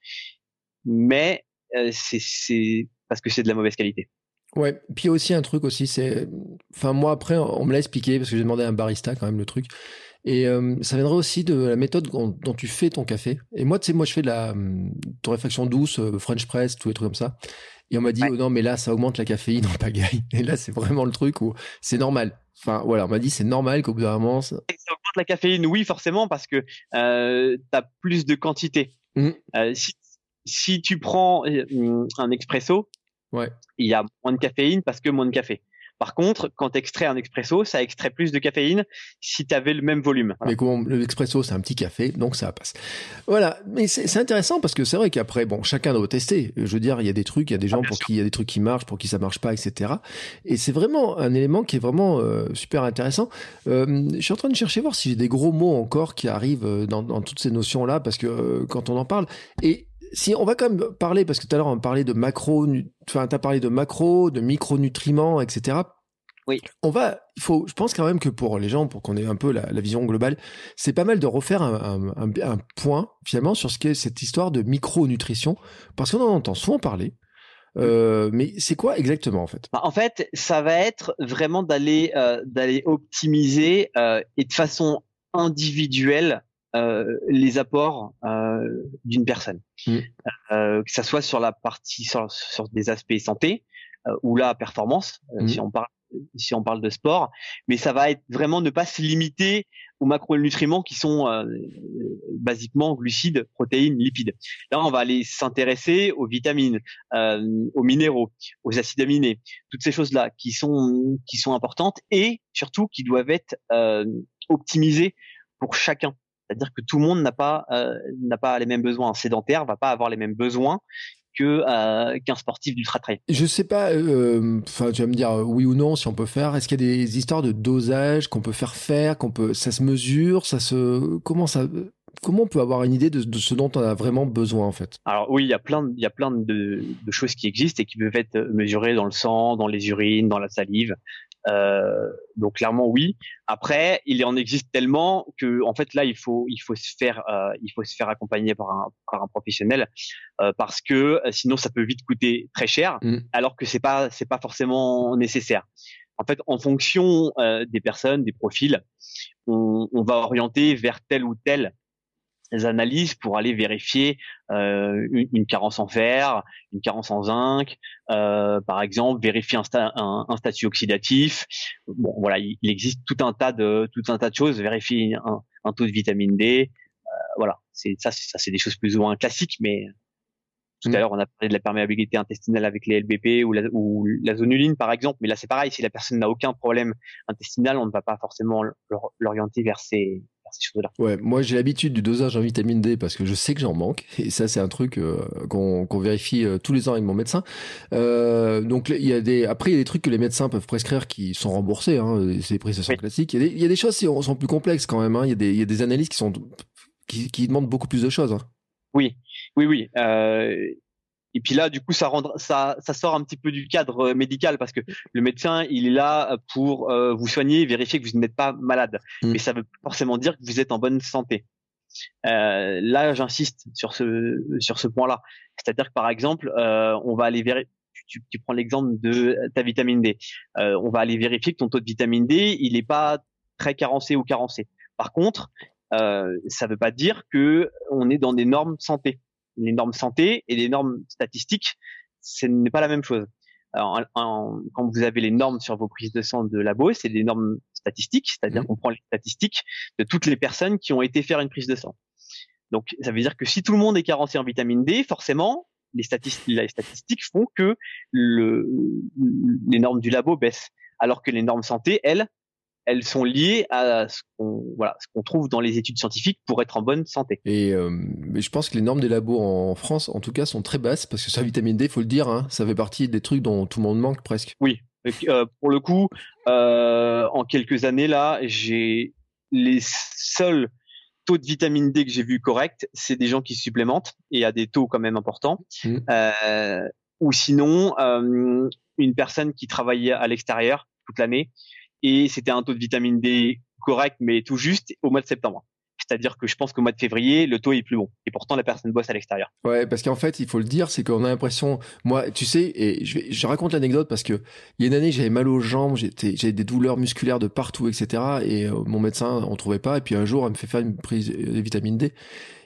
Mais euh, c'est parce que c'est de la mauvaise qualité. Ouais, puis aussi un truc aussi, c'est, enfin moi après on me l'a expliqué parce que j'ai demandé à un barista quand même le truc, et euh, ça viendrait aussi de la méthode dont, tu fais ton café. Et moi tu sais moi je fais de la hum, torréfaction douce, euh, French press, tous les trucs comme ça. Et on m'a dit Ouais. oh non mais là ça augmente la caféine en pagaille. Et là c'est vraiment le truc où c'est normal. Enfin voilà, on m'a dit c'est normal qu'au bout d'un moment. ça- ça augmente la caféine, oui, forcément, parce que tu as plus de quantité. Euh, si, si tu prends euh, un expresso, Ouais. il y a moins de caféine parce que moins de café. Par contre, quand tu extrais un expresso, ça extrait plus de caféine si tu avais le même volume. Mais comment l'expresso, c'est un petit café, donc ça passe. Voilà, mais c'est intéressant parce que c'est vrai qu'après, bon, chacun doit tester. Je veux dire, il y a des trucs, il y a des gens ah, pour qui il y a des trucs qui marchent, pour qui ça marche pas, etc. Et c'est vraiment un élément qui est vraiment euh, super intéressant. Euh, je suis en train de chercher voir si j'ai des gros mots encore qui arrivent dans, dans toutes ces notions-là, parce que quand on en parle, et si on va quand même parler, parce que tout à l'heure on parlait de macro, enfin tu as parlé de macro, de micronutriments, etc. Oui. On va, il faut, je pense quand même que pour les gens, pour qu'on ait un peu la, vision globale, c'est pas mal de refaire un, un, point finalement sur ce qu'est cette histoire de micronutrition, parce qu'on en entend souvent parler. Euh, mais c'est quoi exactement en fait? Bah, En fait, ça va être vraiment d'aller euh, d'aller optimiser euh, et de façon individuelle euh, les apports euh, d'une personne, mm. euh, que ça soit sur la partie sur, sur des aspects santé ou la performance, mm. si on parle si on parle de sport, mais ça va être vraiment ne pas se limiter aux macronutriments qui sont basiquement glucides, protéines, lipides. Là, on va aller s'intéresser aux vitamines, aux minéraux, aux acides aminés, toutes ces choses-là qui sont qui sont importantes et surtout qui doivent être optimisées pour chacun. C'est-à-dire que tout le monde n'a pas euh, n'a pas les mêmes besoins. Un sédentaire va pas avoir les mêmes besoins que euh, qu'un sportif d'ultra trail. Je sais pas. Euh, enfin, tu vas me dire oui ou non si on peut faire. Est-ce qu'il y a des histoires de dosage qu'on peut faire faire, qu'on peut, ça se mesure, ça se, comment ça, comment on peut avoir une idée de, de, ce dont on a vraiment besoin en fait? Alors oui, il y a plein, il y a plein de, de, choses qui existent et qui peuvent être mesurées dans le sang, dans les urines, dans la salive. Euh, donc clairement oui. Après, il en existe tellement que en fait là il faut il faut se faire euh, il faut se faire accompagner par un par un professionnel euh, parce que euh, sinon ça peut vite coûter très cher mm. alors que c'est pas c'est pas forcément nécessaire. En fait, en fonction euh, des personnes, des profils, on, on va orienter vers tel ou tel analyses pour aller vérifier euh, une, carence en fer, une carence en zinc, euh, par exemple, vérifier un, un, statut oxydatif. Bon, voilà, il, existe tout un tas de tout un tas de choses. Vérifier un, taux de vitamine D. Euh, voilà, c'est ça, ça c'est des choses plus ou moins classiques, mais tout à mmh. l'heure, on a parlé de la perméabilité intestinale avec les LBP ou la, ou la zonuline, par exemple. Mais là, c'est pareil. Si la personne n'a aucun problème intestinal, on ne va pas forcément l'orienter vers ces, Ouais, moi j'ai l'habitude du dosage en vitamine D parce que je sais que j'en manque et ça c'est un truc euh, qu'on vérifie euh, tous les ans avec mon médecin. Euh, donc il y a des après il y a des trucs que les médecins peuvent prescrire qui sont remboursés, hein, c'est des prestations classiques. Il y, a des, il y, a des, choses qui sont plus complexes quand même. Hein. Il, y a des, il y a des analyses qui sont qui, qui demandent beaucoup plus de choses. Hein. Oui, oui, oui. Euh, et puis là, du coup, ça, rend, ça, ça sort un petit peu du cadre euh, médical parce que le médecin, il est là pour euh, vous soigner, vérifier que vous n'êtes pas malade. Mm. Mais ça veut forcément dire que vous êtes en bonne santé. Euh, là, j'insiste sur ce sur ce point-là. C'est-à-dire que par exemple, euh, on va aller vérifier. Tu, tu, prends l'exemple de ta vitamine D. Euh, on va aller vérifier que ton taux de vitamine D, il n'est pas très carencé ou carencé. Par contre, euh, ça ne veut pas dire que on est dans des normes santé les normes santé et les normes statistiques, ce n'est pas la même chose. Alors, quand vous avez les normes sur vos prises de sang de labo, c'est des normes statistiques, c'est-à-dire mmh. qu'on prend les statistiques de toutes les personnes qui ont été faire une prise de sang. Donc, ça veut dire que si tout le monde est carencé en vitamine D, forcément, les statistiques, les statistiques font que le, les normes du labo baissent, alors que les normes santé, elles, elles sont liées à ce qu'on voilà ce qu'on trouve dans les études scientifiques pour être en bonne santé. Et euh, mais je pense que les normes des labos en France, en tout cas, sont très basses parce que sa vitamine D, faut le dire, hein, ça fait partie des trucs dont tout le monde manque presque. Oui, euh, pour le coup, euh, en quelques années là, j'ai les seuls taux de vitamine D que j'ai vu correct, c'est des gens qui supplémentent et à des taux quand même importants. Mmh. Euh, ou sinon, euh, une personne qui travaillait à l'extérieur toute l'année et c'était un taux de vitamine D correct mais tout juste au mois de septembre. C'est-à-dire que je pense qu'au mois de février, le taux est plus bon. Et pourtant, la personne bosse à l'extérieur. Ouais, parce qu'en fait, il faut le dire, c'est qu'on a l'impression, moi, tu sais, et je, raconte l'anecdote parce que il y a une année, j'avais mal aux jambes, j'avais des douleurs musculaires de partout, etc. Et euh, mon médecin, on trouvait pas. Et puis un jour, elle me fait faire une prise de vitamine D.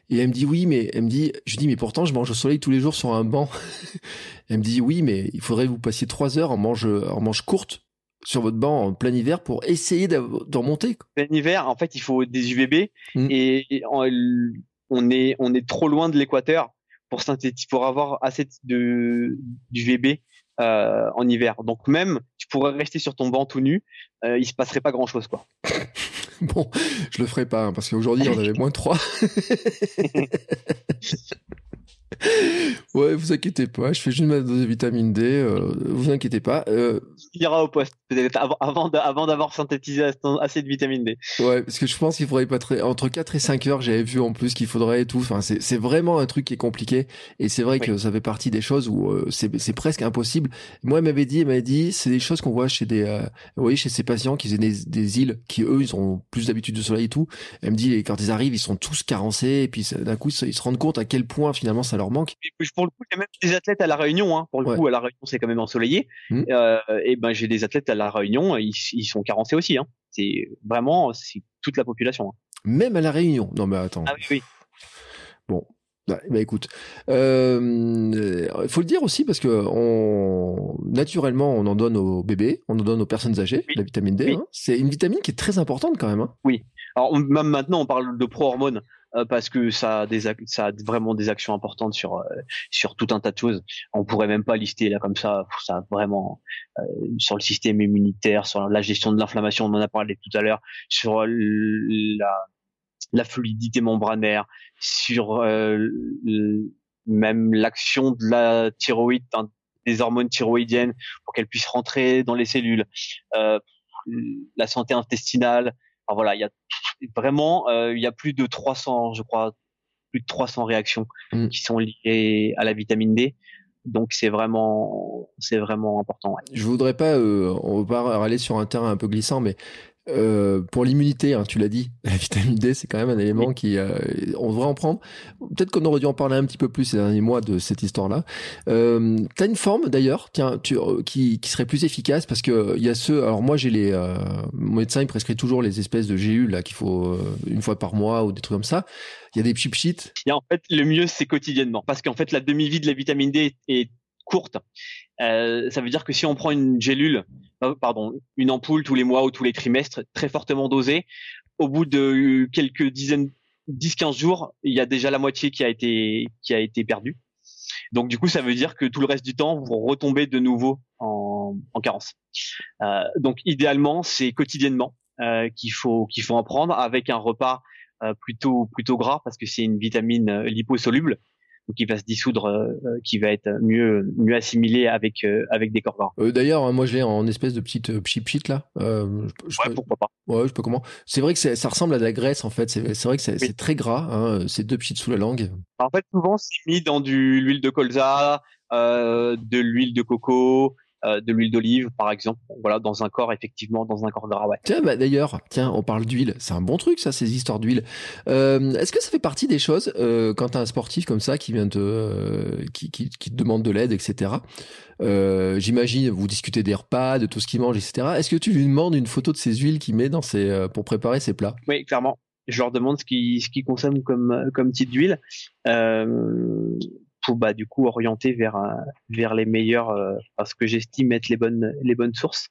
Et elle me dit oui, mais elle me dit, je dis mais pourtant je mange au soleil tous les jours sur un banc. elle me dit oui, mais il faudrait que vous passiez trois heures en manche en manche courte sur votre banc en plein hiver pour essayer de, remonter. Plein hiver, en fait, il faut des UVB mm. et, on est on est trop loin de l'équateur pour pour avoir assez d'UVB en hiver. Donc même, tu pourrais rester sur ton banc tout nu, il se passerait pas grand chose quoi. bon, je le ferai pas hein, parce qu'aujourd'hui on avait moins 3. ouais, vous inquiétez pas, je fais juste ma dose de vitamine D, euh, vous inquiétez pas. Euh... Il ira au poste, peut-être avant, avant d'avoir synthétisé assez de vitamine D. Ouais, parce que je pense qu'il faudrait pas très, entre 4 et 5 heures, j'avais vu en plus qu'il faudrait et tout. Enfin, c'est vraiment un truc qui est compliqué. Et c'est vrai que ça fait partie des choses où euh, c'est presque impossible. Moi, il m'avait dit, il m'avait dit, c'est des choses qu'on voit chez des, euh, vous voyez, chez ces patients qui faisaient des, des îles, qui eux, ils ont plus d'habitude de soleil et tout. Elle me dit, quand ils arrivent, ils sont tous carencés, et puis d'un coup, ils se rendent compte à quel point finalement ça leur manque. pour le coup, j'ai même des athlètes à la Réunion. Hein. Pour le coup, à la Réunion, c'est quand même ensoleillé. Mmh. Euh, et ben, j'ai des athlètes à la Réunion, ils, ils sont carencés aussi. Hein. C'est vraiment, c'est toute la population. Hein. Même à la Réunion. Non, mais attends. Ah oui. Bon, bah, écoute, euh, il faut le dire aussi parce que on, naturellement, on en donne aux bébés, on en donne aux personnes âgées, la vitamine D. Hein. C'est une vitamine qui est très importante quand même. Hein. Oui. Alors même maintenant, on parle de pro-hormones. Euh, parce que ça a, des, ça a vraiment des actions importantes sur euh, sur tout un tas de choses. On pourrait même pas lister là comme ça. Ça vraiment euh, sur le système immunitaire, sur la gestion de l'inflammation, on en a parlé tout à l'heure, sur la la fluidité membranaire, sur même l'action de la thyroïde, des hormones thyroïdiennes pour qu'elles puissent rentrer dans les cellules, euh, la santé intestinale, voilà, il y a vraiment, euh, il y a plus de 300, je crois, plus de 300 réactions mm. qui sont liées à la vitamine D. Donc c'est vraiment, c'est vraiment important. Je voudrais pas, euh, on va pas aller sur un terrain un peu glissant, mais euh, pour l'immunité, hein, tu l'as dit, la vitamine D, c'est quand même un élément qui, euh, on devrait en prendre. Peut-être qu'on aurait dû en parler un petit peu plus ces derniers mois de cette histoire-là. Euh, T'as une forme d'ailleurs, tiens, tu, euh, qui, qui serait plus efficace parce que il y a ceux. Alors moi, j'ai les, euh, mon médecin il prescrit toujours les espèces de GU là qu'il faut une fois par mois ou des trucs comme ça. Il y a des chip sheets. Et en fait, le mieux c'est quotidiennement parce qu'en fait la demi-vie de la vitamine D est courte. Euh, ça veut dire que si on prend une gélule, euh, pardon, une ampoule tous les mois ou tous les trimestres, très fortement dosée, au bout de quelques dizaines, 10-15 jours, il y a déjà la moitié qui a été qui a été perdue. Donc du coup, ça veut dire que tout le reste du temps, vous retombez de nouveau en, en carence. Euh, donc idéalement, c'est quotidiennement euh, qu'il faut qu'il faut en prendre avec un repas euh, plutôt plutôt gras parce que c'est une vitamine euh, liposoluble qui va se dissoudre, euh, euh, qui va être mieux mieux assimilé avec euh, avec des corps gras. D'ailleurs, hein, moi je l'ai en espèce de petite chip sheet là. Euh, je, ouais, pourquoi pas. Ouais, je peux comment. C'est vrai que ça ressemble à de la graisse en fait. C'est vrai que c'est très gras. Hein, c'est deux petites sous la langue. En fait, souvent c'est mis dans du l'huile de colza, euh, de l'huile de coco, euh, de l'huile d'olive, par exemple. Voilà, dans un corps, effectivement, dans un corps gras, ouais. Tiens, bah, d'ailleurs, tiens, on parle d'huile. C'est un bon truc, ça, ces histoires d'huile. Euh, Est-ce que ça fait partie des choses euh, quand t'as un sportif comme ça qui vient te, qui, qui, qui, te demande de l'aide, etc. J'imagine, vous discutez des repas, de tout ce qu'il mange, etc. Est-ce que tu lui demandes une photo de ces huiles qu'il met dans ses, pour préparer ses plats? Oui, clairement. Je leur demande ce qu'ils ce qu'ils consomment comme comme type d'huile. Bah du coup orienter vers vers les meilleurs euh, parce que j'estime être les bonnes les bonnes sources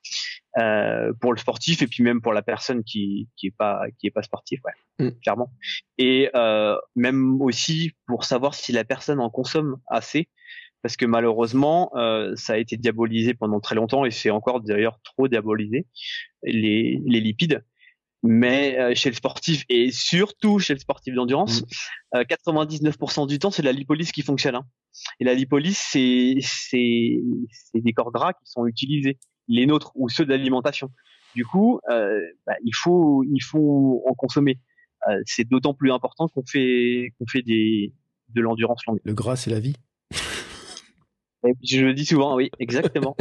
euh, pour le sportif et puis même pour la personne qui qui est pas qui est pas sportif ouais mm. clairement et euh, même aussi pour savoir si la personne en consomme assez parce que malheureusement euh, ça a été diabolisé pendant très longtemps et c'est encore d'ailleurs trop diabolisé les les lipides mais euh, chez le sportif et surtout chez le sportif d'endurance, 99% mm. euh, du temps c'est la lipolyse qui fonctionne. Hein. Et la lipolyse c'est c'est c'est des corps gras qui sont utilisés, les nôtres ou ceux d'alimentation. Du coup, euh, bah, il faut il faut en consommer. Euh, c'est d'autant plus important qu'on fait qu'on fait des de l'endurance longue. Le gras c'est la vie? je le dis souvent, oui, exactement.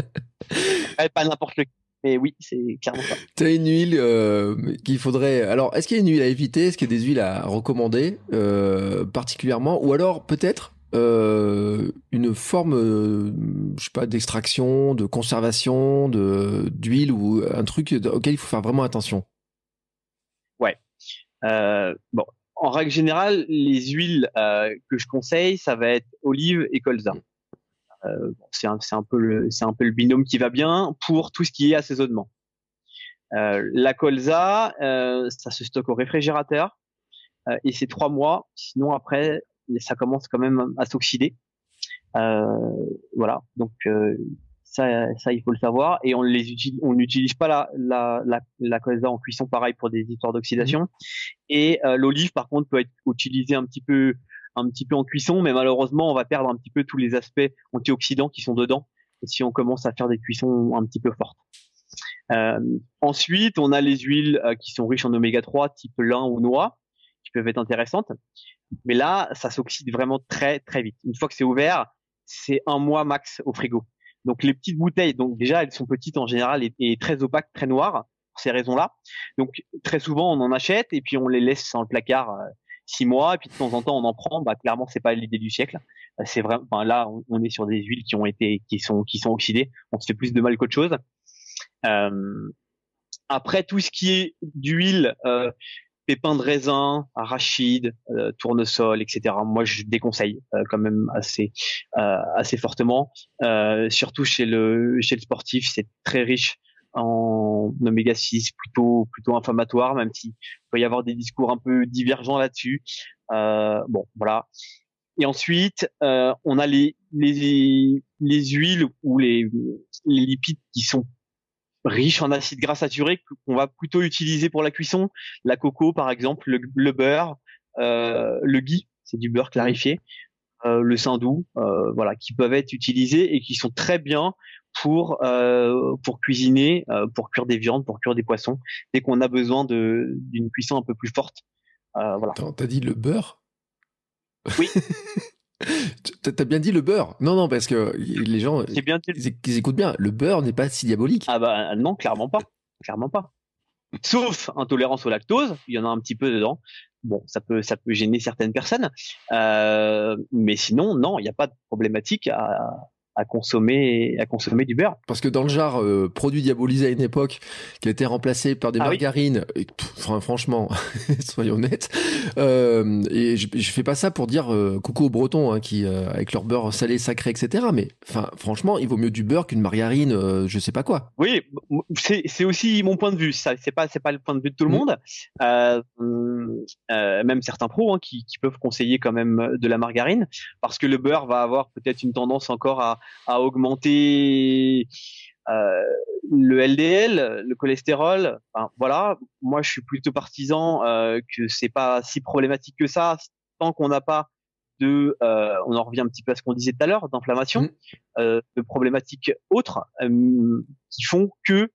pas n'importe lequel. Mais oui, c'est clairement ça. T'as une huile euh, qu'il faudrait. Alors, est-ce qu'il y a une huile à éviter? Est-ce qu'il y a des huiles à recommander euh, particulièrement? Ou alors peut-être euh, une forme, je sais pas, d'extraction, de conservation, de d'huile ou un truc auquel il faut faire vraiment attention? Ouais. Bon, en règle générale, les huiles que je conseille, ça va être olive et colza. Euh, c'est un, un, peu le, c'est un peu le binôme qui va bien pour tout ce qui est assaisonnement. Euh, la colza, euh, ça se stocke au réfrigérateur et c'est trois mois. Sinon après, ça commence quand même à s'oxyder. voilà, donc Ça, ça, il faut le savoir. Et on les utilise, on n'utilise pas la, la, la, la colza en cuisson, pareil pour des histoires d'oxydation. Mmh. Et euh, l'olive, par contre, peut être utilisée un petit peu, un petit peu en cuisson, mais malheureusement, on va perdre un petit peu tous les aspects antioxydants qui sont dedans si on commence à faire des cuissons un petit peu fortes. Euh, ensuite, on a les huiles euh, qui sont riches en oméga 3, type lin ou noix, qui peuvent être intéressantes. Mais là, ça s'oxyde vraiment très très vite. Une fois que c'est ouvert, c'est un mois max au frigo. Donc les petites bouteilles, donc déjà elles sont petites en général et, très opaques, très noires pour ces raisons-là. Donc très souvent on en achète et puis on les laisse dans le placard euh, six mois et puis de temps en temps on en prend. Bah clairement c'est pas l'idée du siècle. Euh, c'est vraiment, là on est sur des huiles qui ont été, qui sont, qui sont oxydées. On se fait plus de mal qu'autre chose. Euh, après tout ce qui est d'huile, euh, pépins de raisin, arachide, euh, tournesol, etc. Moi, je déconseille euh, quand même assez euh, assez fortement. surtout chez le chez le sportif, c'est très riche en oméga 6, plutôt plutôt inflammatoire, même s'il peut y avoir des discours un peu divergents là-dessus. bon, voilà. Et ensuite, on a les, les les huiles ou les les lipides qui sont riche en acides gras saturés qu'on va plutôt utiliser pour la cuisson. La coco, par exemple, le, beurre, euh, le ghee, c'est du beurre clarifié, euh, le saindoux, euh, voilà, qui peuvent être utilisés et qui sont très bien pour euh, pour cuisiner, euh, pour cuire des viandes, pour cuire des poissons, dès qu'on a besoin de d'une cuisson un peu plus forte. voilà. T'as dit le beurre? Oui. T'as bien dit le beurre? Non, non, parce que les gens, bien ils, écoutent bien. Le beurre n'est pas si diabolique. Ah bah non, clairement pas, clairement pas. Sauf intolérance au lactose, il y en a un petit peu dedans. Bon, ça peut, ça peut gêner certaines personnes, euh, mais sinon, non, il n'y a pas de problématique à, à consommer à consommer du beurre. Parce que dans le genre euh, produit diabolisé à une époque, qui a été remplacé par des ah margarines, franchement, soyons honnêtes. Euh, et je, je fais pas ça pour dire euh, coucou aux Bretons hein, qui euh, avec leur beurre salé, sacré, etc. Mais enfin, franchement, il vaut mieux du beurre qu'une margarine, je sais pas quoi. Oui, c'est aussi mon point de vue. Ça, c'est pas c'est pas le point de vue de tout le mmh. monde. même certains pros hein, qui, qui peuvent conseiller quand même de la margarine parce que le beurre va avoir peut-être une tendance encore à à augmenter euh, le LDL, le cholestérol. voilà, moi je suis plutôt partisan euh, que c'est pas si problématique que ça tant qu'on n'a pas de, euh, on en revient un petit peu à ce qu'on disait tout à l'heure, d'inflammation, mmh. euh, de problématiques autres qui font que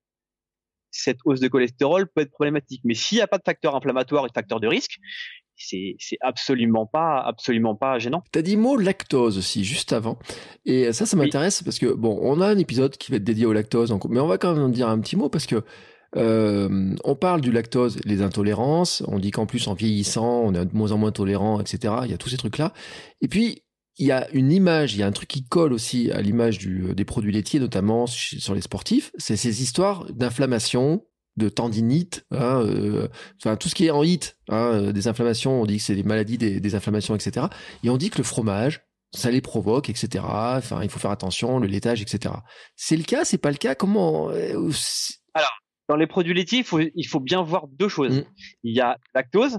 cette hausse de cholestérol peut être problématique. Mais s'il n'y a pas de facteur inflammatoire et de facteur de risque, c'est absolument pas absolument pas gênant. T'as dit mot lactose aussi juste avant. Et ça ça m'intéresse parce que bon on a un épisode qui va être dédié au lactose mais on va quand même en dire un petit mot parce que euh, on parle du lactose, les intolérances, on dit qu'en plus en vieillissant on est de moins en moins tolérant etc. Il y a tous ces trucs là et puis il y a une image, il y a un truc qui colle aussi à l'image des produits laitiers, notamment sur les sportifs, c'est ces histoires d'inflammation, de tendinite, hein, euh, enfin tout ce qui est en hit, hein, euh, des inflammations, on dit que c'est des maladies, des, inflammations, etc. Et on dit que le fromage, ça les provoque, etc. Enfin, il faut faire attention, le laitage, etc. C'est le cas, c'est pas le cas? Comment euh, Alors, dans les produits laitiers, il faut, il faut bien voir deux choses. Mm. Il y a lactose,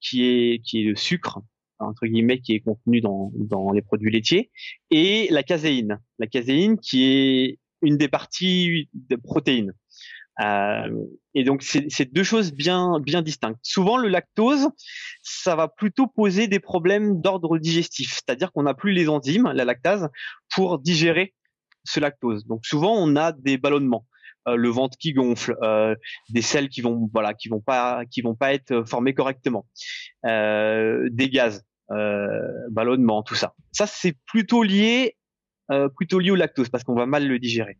qui est qui est le sucre entre guillemets qui est contenu dans dans les produits laitiers, et la caséine. La caséine qui est une des parties de protéines. Euh, et donc c'est deux choses bien bien distinctes. Souvent le lactose, ça va plutôt poser des problèmes d'ordre digestif, c'est-à-dire qu'on n'a plus les enzymes, la lactase, pour digérer ce lactose. Donc souvent on a des ballonnements. Euh, le ventre qui gonfle, euh, des selles qui vont voilà qui vont pas qui vont pas être formées correctement, des gaz, euh, ballonnement, tout ça. Ça c'est plutôt lié plutôt lié au lactose parce qu'on va mal le digérer.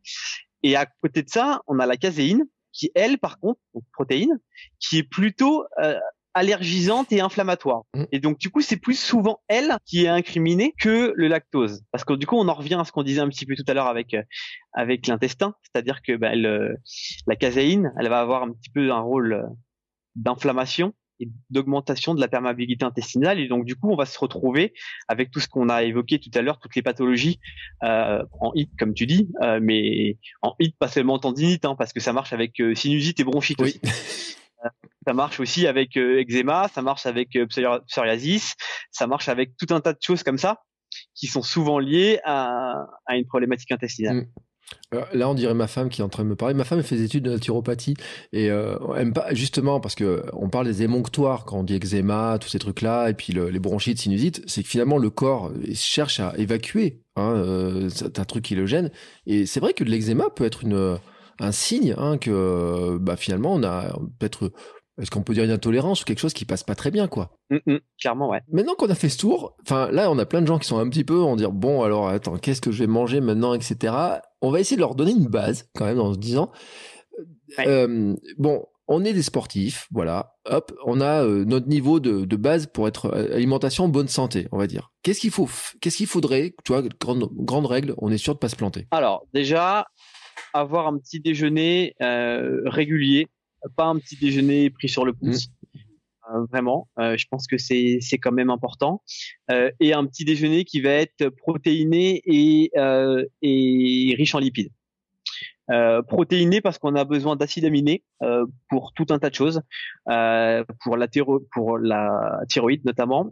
Et à côté de ça, on a la caséine, qui elle, par contre, donc protéine, qui est plutôt euh, allergisante et inflammatoire. Mm. Et donc du coup, c'est plus souvent elle qui est incriminée que le lactose, parce que du coup, on en revient à ce qu'on disait un petit peu tout à l'heure avec euh, avec l'intestin, c'est-à-dire que bah, la caséine, elle va avoir un petit peu un rôle euh, d'augmentation de la perméabilité intestinale. Et donc, du coup, on va se retrouver avec tout ce qu'on a évoqué tout à l'heure, toutes les pathologies euh, en HIT, comme tu dis, euh, mais en HIT, pas seulement tendinite, hein, parce que ça marche avec euh, sinusite et bronchite aussi. ça marche aussi avec eczéma, ça marche avec psoriasis, ça marche avec tout un tas de choses comme ça qui sont souvent liées à, à une problématique intestinale. Mm. Là, on dirait ma femme qui est en train de me parler. Ma femme fait des études de naturopathie et euh, aime pas justement parce que on parle des émonctoires quand on dit eczéma, tous ces trucs-là, et puis les bronchites, sinusites. C'est que finalement le corps cherche à évacuer. Hein, euh, un truc qui le gêne. Et c'est vrai que l'eczéma peut être un signe hein, que bah, finalement on a peut-être est-ce qu'on peut dire une intolérance ou quelque chose qui passe pas très bien, quoi? Mm, mm, Clairement, ouais. Maintenant qu'on a fait ce tour, enfin là, on a plein de gens qui sont un petit peu en dire bon, alors attends, qu'est-ce que je vais manger maintenant, etc. On va essayer de leur donner une base quand même en se disant euh, bon, on est des sportifs, voilà. Hop, on a euh, notre niveau de, base pour être euh, alimentation bonne santé, on va dire. Qu'est-ce qu'il faut, qu'est-ce qu'il faudrait, tu vois, grande, grande règle, on est sûr de pas se planter. Alors déjà, avoir un petit déjeuner régulier pas un petit déjeuner pris sur le pouce. Mm. Euh, vraiment, euh, je pense que c'est c'est quand même important. Euh, et un petit déjeuner qui va être protéiné et et riche en lipides. protéiné parce qu'on a besoin d'acides aminés pour tout un tas de choses, pour la pour la thyroïde notamment,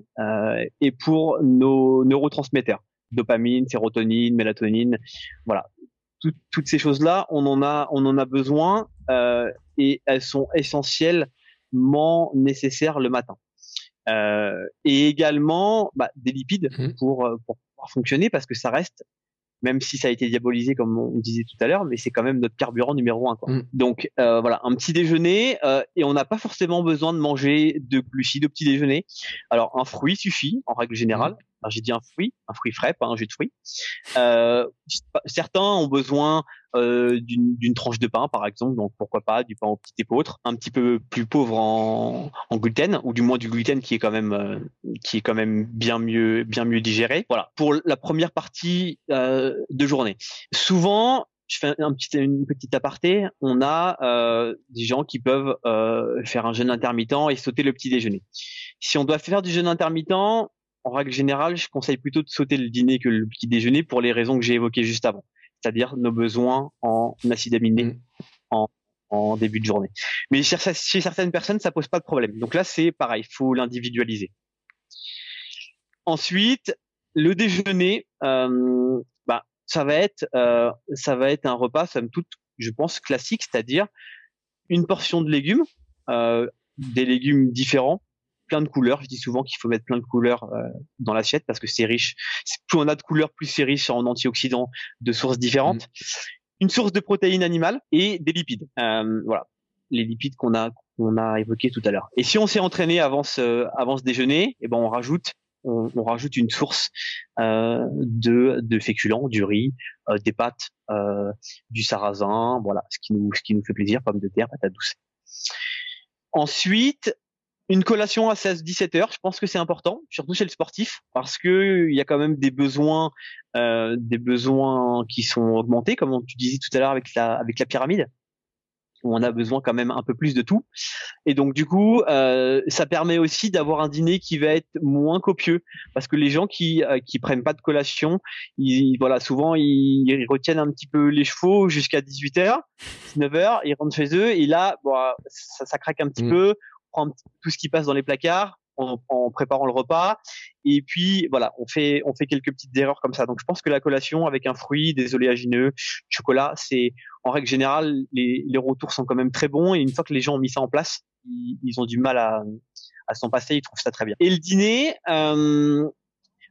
et pour nos neurotransmetteurs, dopamine, sérotonine, mélatonine, voilà. Toutes ces choses-là, on en a, on en a besoin et elles sont essentiellement nécessaires le matin. Euh, et également bah, des lipides mmh. pour, euh, pour pouvoir fonctionner parce que ça reste même si ça a été diabolisé comme on disait tout à l'heure, mais c'est quand même notre carburant numéro un. Quoi. Mmh. Donc euh, voilà, un petit déjeuner euh, et on n'a pas forcément besoin de manger de glucides au petit déjeuner. Alors un fruit suffit en règle générale. Mmh. Alors j'ai dit un fruit, un fruit frais, pas un jus de fruits. Euh, certains ont besoin euh, d'une tranche de pain, par exemple, donc pourquoi pas du pain au petit épeautre, un petit peu plus pauvre en, en, gluten, ou du moins du gluten qui est quand même euh, qui est quand même bien mieux bien mieux digéré. Voilà pour la première partie euh, de journée. Souvent, je fais un petit, une petite aparté. On a euh, des gens qui peuvent euh, faire un jeûne intermittent et sauter le petit déjeuner. Si on doit faire du jeûne intermittent, en règle générale, je conseille plutôt de sauter le dîner que le petit déjeuner pour les raisons que j'ai évoquées juste avant, c'est-à-dire nos besoins en acides aminés mm. en, en, début de journée. Mais chez, certaines personnes, ça pose pas de problème. Donc là, c'est pareil, il faut l'individualiser. Ensuite, le déjeuner, euh, bah, ça va être, euh, ça va être un repas, somme toute, je pense classique, c'est-à-dire une portion de légumes, euh, des légumes différents, plein de couleurs. Je dis souvent qu'il faut mettre plein de couleurs euh, dans l'assiette parce que c'est riche. Plus on a de couleurs, plus c'est riche en antioxydants de sources différentes. Mm. Une source de protéines animales et des lipides. Euh, voilà, les lipides qu'on a qu'on a évoqués tout à l'heure. Et si on s'est entraîné avant ce avant ce déjeuner, eh ben on rajoute on, on rajoute une source euh, de de féculents, du riz, euh, des pâtes, euh, du sarrasin, voilà, ce qui nous ce qui nous fait plaisir, pommes de terre, patates douces. Ensuite, une collation à 16-17 heures, je pense que c'est important, surtout chez le sportif, parce que il y a quand même des besoins, euh, des besoins qui sont augmentés, comme tu disais tout à l'heure avec la avec la pyramide, où on a besoin quand même un peu plus de tout. Et donc du coup, euh, ça permet aussi d'avoir un dîner qui va être moins copieux, parce que les gens qui euh, qui prennent pas de collation, ils voilà souvent ils, retiennent un petit peu les chevaux jusqu'à 18 h 19 h ils rentrent chez eux et là, bon, ça, ça craque un petit mmh. peu prend tout ce qui passe dans les placards en, préparant le repas. Et puis voilà, on fait on fait quelques petites erreurs comme ça. Donc je pense que la collation avec un fruit, des oléagineux, chocolat, c'est en règle générale les, les retours sont quand même très bons. Et une fois que les gens ont mis ça en place, ils, ils ont du mal à à s'en passer. Ils trouvent ça très bien. Et le dîner. Euh,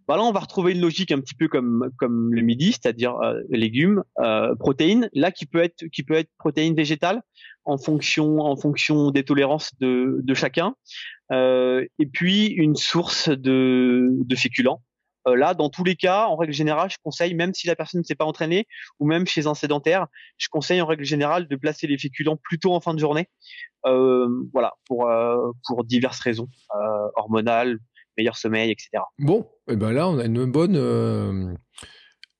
voilà, on va retrouver une logique un petit peu comme comme le midi, c'est-à-dire euh, légumes, euh, protéines. Là, qui peut être qui peut être protéines végétales en fonction en fonction des tolérances de de chacun. Euh, et puis une source de de féculents. Euh, là, dans tous les cas, en règle générale, je conseille, même si la personne ne s'est pas entraînée, ou même chez un sédentaire, je conseille en règle générale de placer les féculents plutôt en fin de journée. Euh, voilà, pour pour diverses raisons hormonales, meilleur sommeil, etc. Bon, et eh ben là, on a une bonne, euh,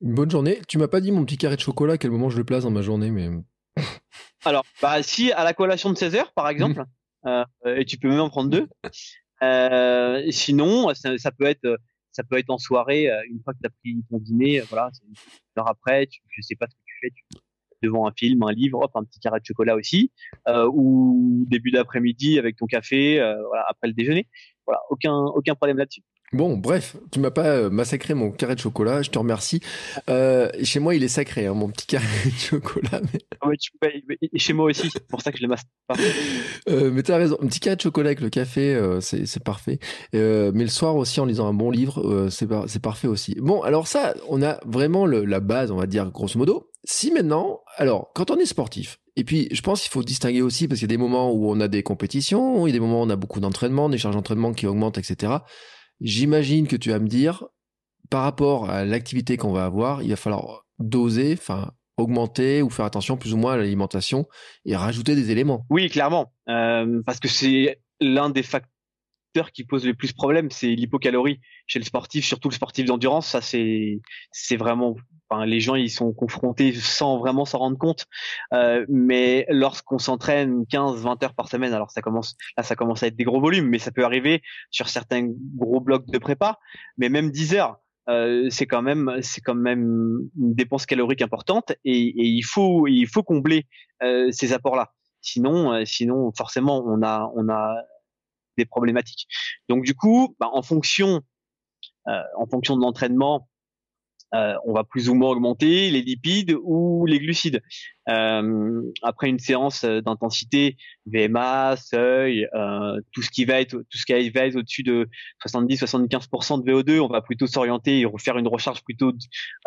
une bonne journée. Tu m'as pas dit mon petit carré de chocolat, à quel moment je le place dans ma journée, mais. Alors, bah, si à la collation de 16 heures, par exemple, euh, et tu peux même en prendre deux. Euh, sinon, ça, peut être, ça peut être en soirée, une fois que tu as pris ton dîner, voilà, une heure après, tu, je sais pas ce que tu fais, tu, devant un film, un livre, hop, un petit carré de chocolat aussi, ou début d'après-midi avec ton café, voilà, après le déjeuner. Voilà, aucun, aucun problème là-dessus. Bon, bref, tu m'as pas euh, massacré mon carré de chocolat, je te remercie. Euh, chez moi, il est sacré, hein, mon petit carré de chocolat. Mais... Ah chez moi aussi, c'est pour ça que je le masse pas. Euh, mais tu as raison, un petit carré de chocolat avec le café, euh, c'est parfait. Mais le soir aussi, en lisant un bon livre, c'est parfait aussi. Bon, alors ça, on a vraiment le, la base, on va dire, grosso modo. Si maintenant, alors, quand on est sportif, et puis je pense qu'il faut distinguer aussi, parce qu'il y a des moments où on a des compétitions, il y a des moments où on a beaucoup d'entraînement, des charges d'entraînement qui augmentent, etc. J'imagine que tu vas me dire, par rapport à l'activité qu'on va avoir, il va falloir doser, enfin augmenter ou faire attention plus ou moins à l'alimentation et rajouter des éléments. Oui, clairement, euh, parce que c'est l'un des facteurs qui pose le plus problème, c'est l'hypocalorie chez le sportif, surtout le sportif d'endurance. Ça, c'est c'est vraiment Les gens ils sont confrontés sans vraiment s'en rendre compte. Euh, mais lorsqu'on s'entraîne 15-20 heures par semaine, alors ça commence là ça commence à être des gros volumes, mais ça peut arriver sur certains gros blocs de prépa, mais même 10 heures. Euh, c'est quand même c'est quand même une dépense calorique importante et, et il faut il faut combler euh, ces apports là sinon euh, sinon forcément on a on a des problématiques donc du coup bah, en fonction euh, en fonction de l'entraînement euh, on va plus ou moins augmenter les lipides ou les glucides. Euh, après une séance d'intensité, VMA, seuil, euh, tout ce qui va être tout ce qui va être au-dessus de 70-75% de VO2, on va plutôt s'orienter et refaire une recharge plutôt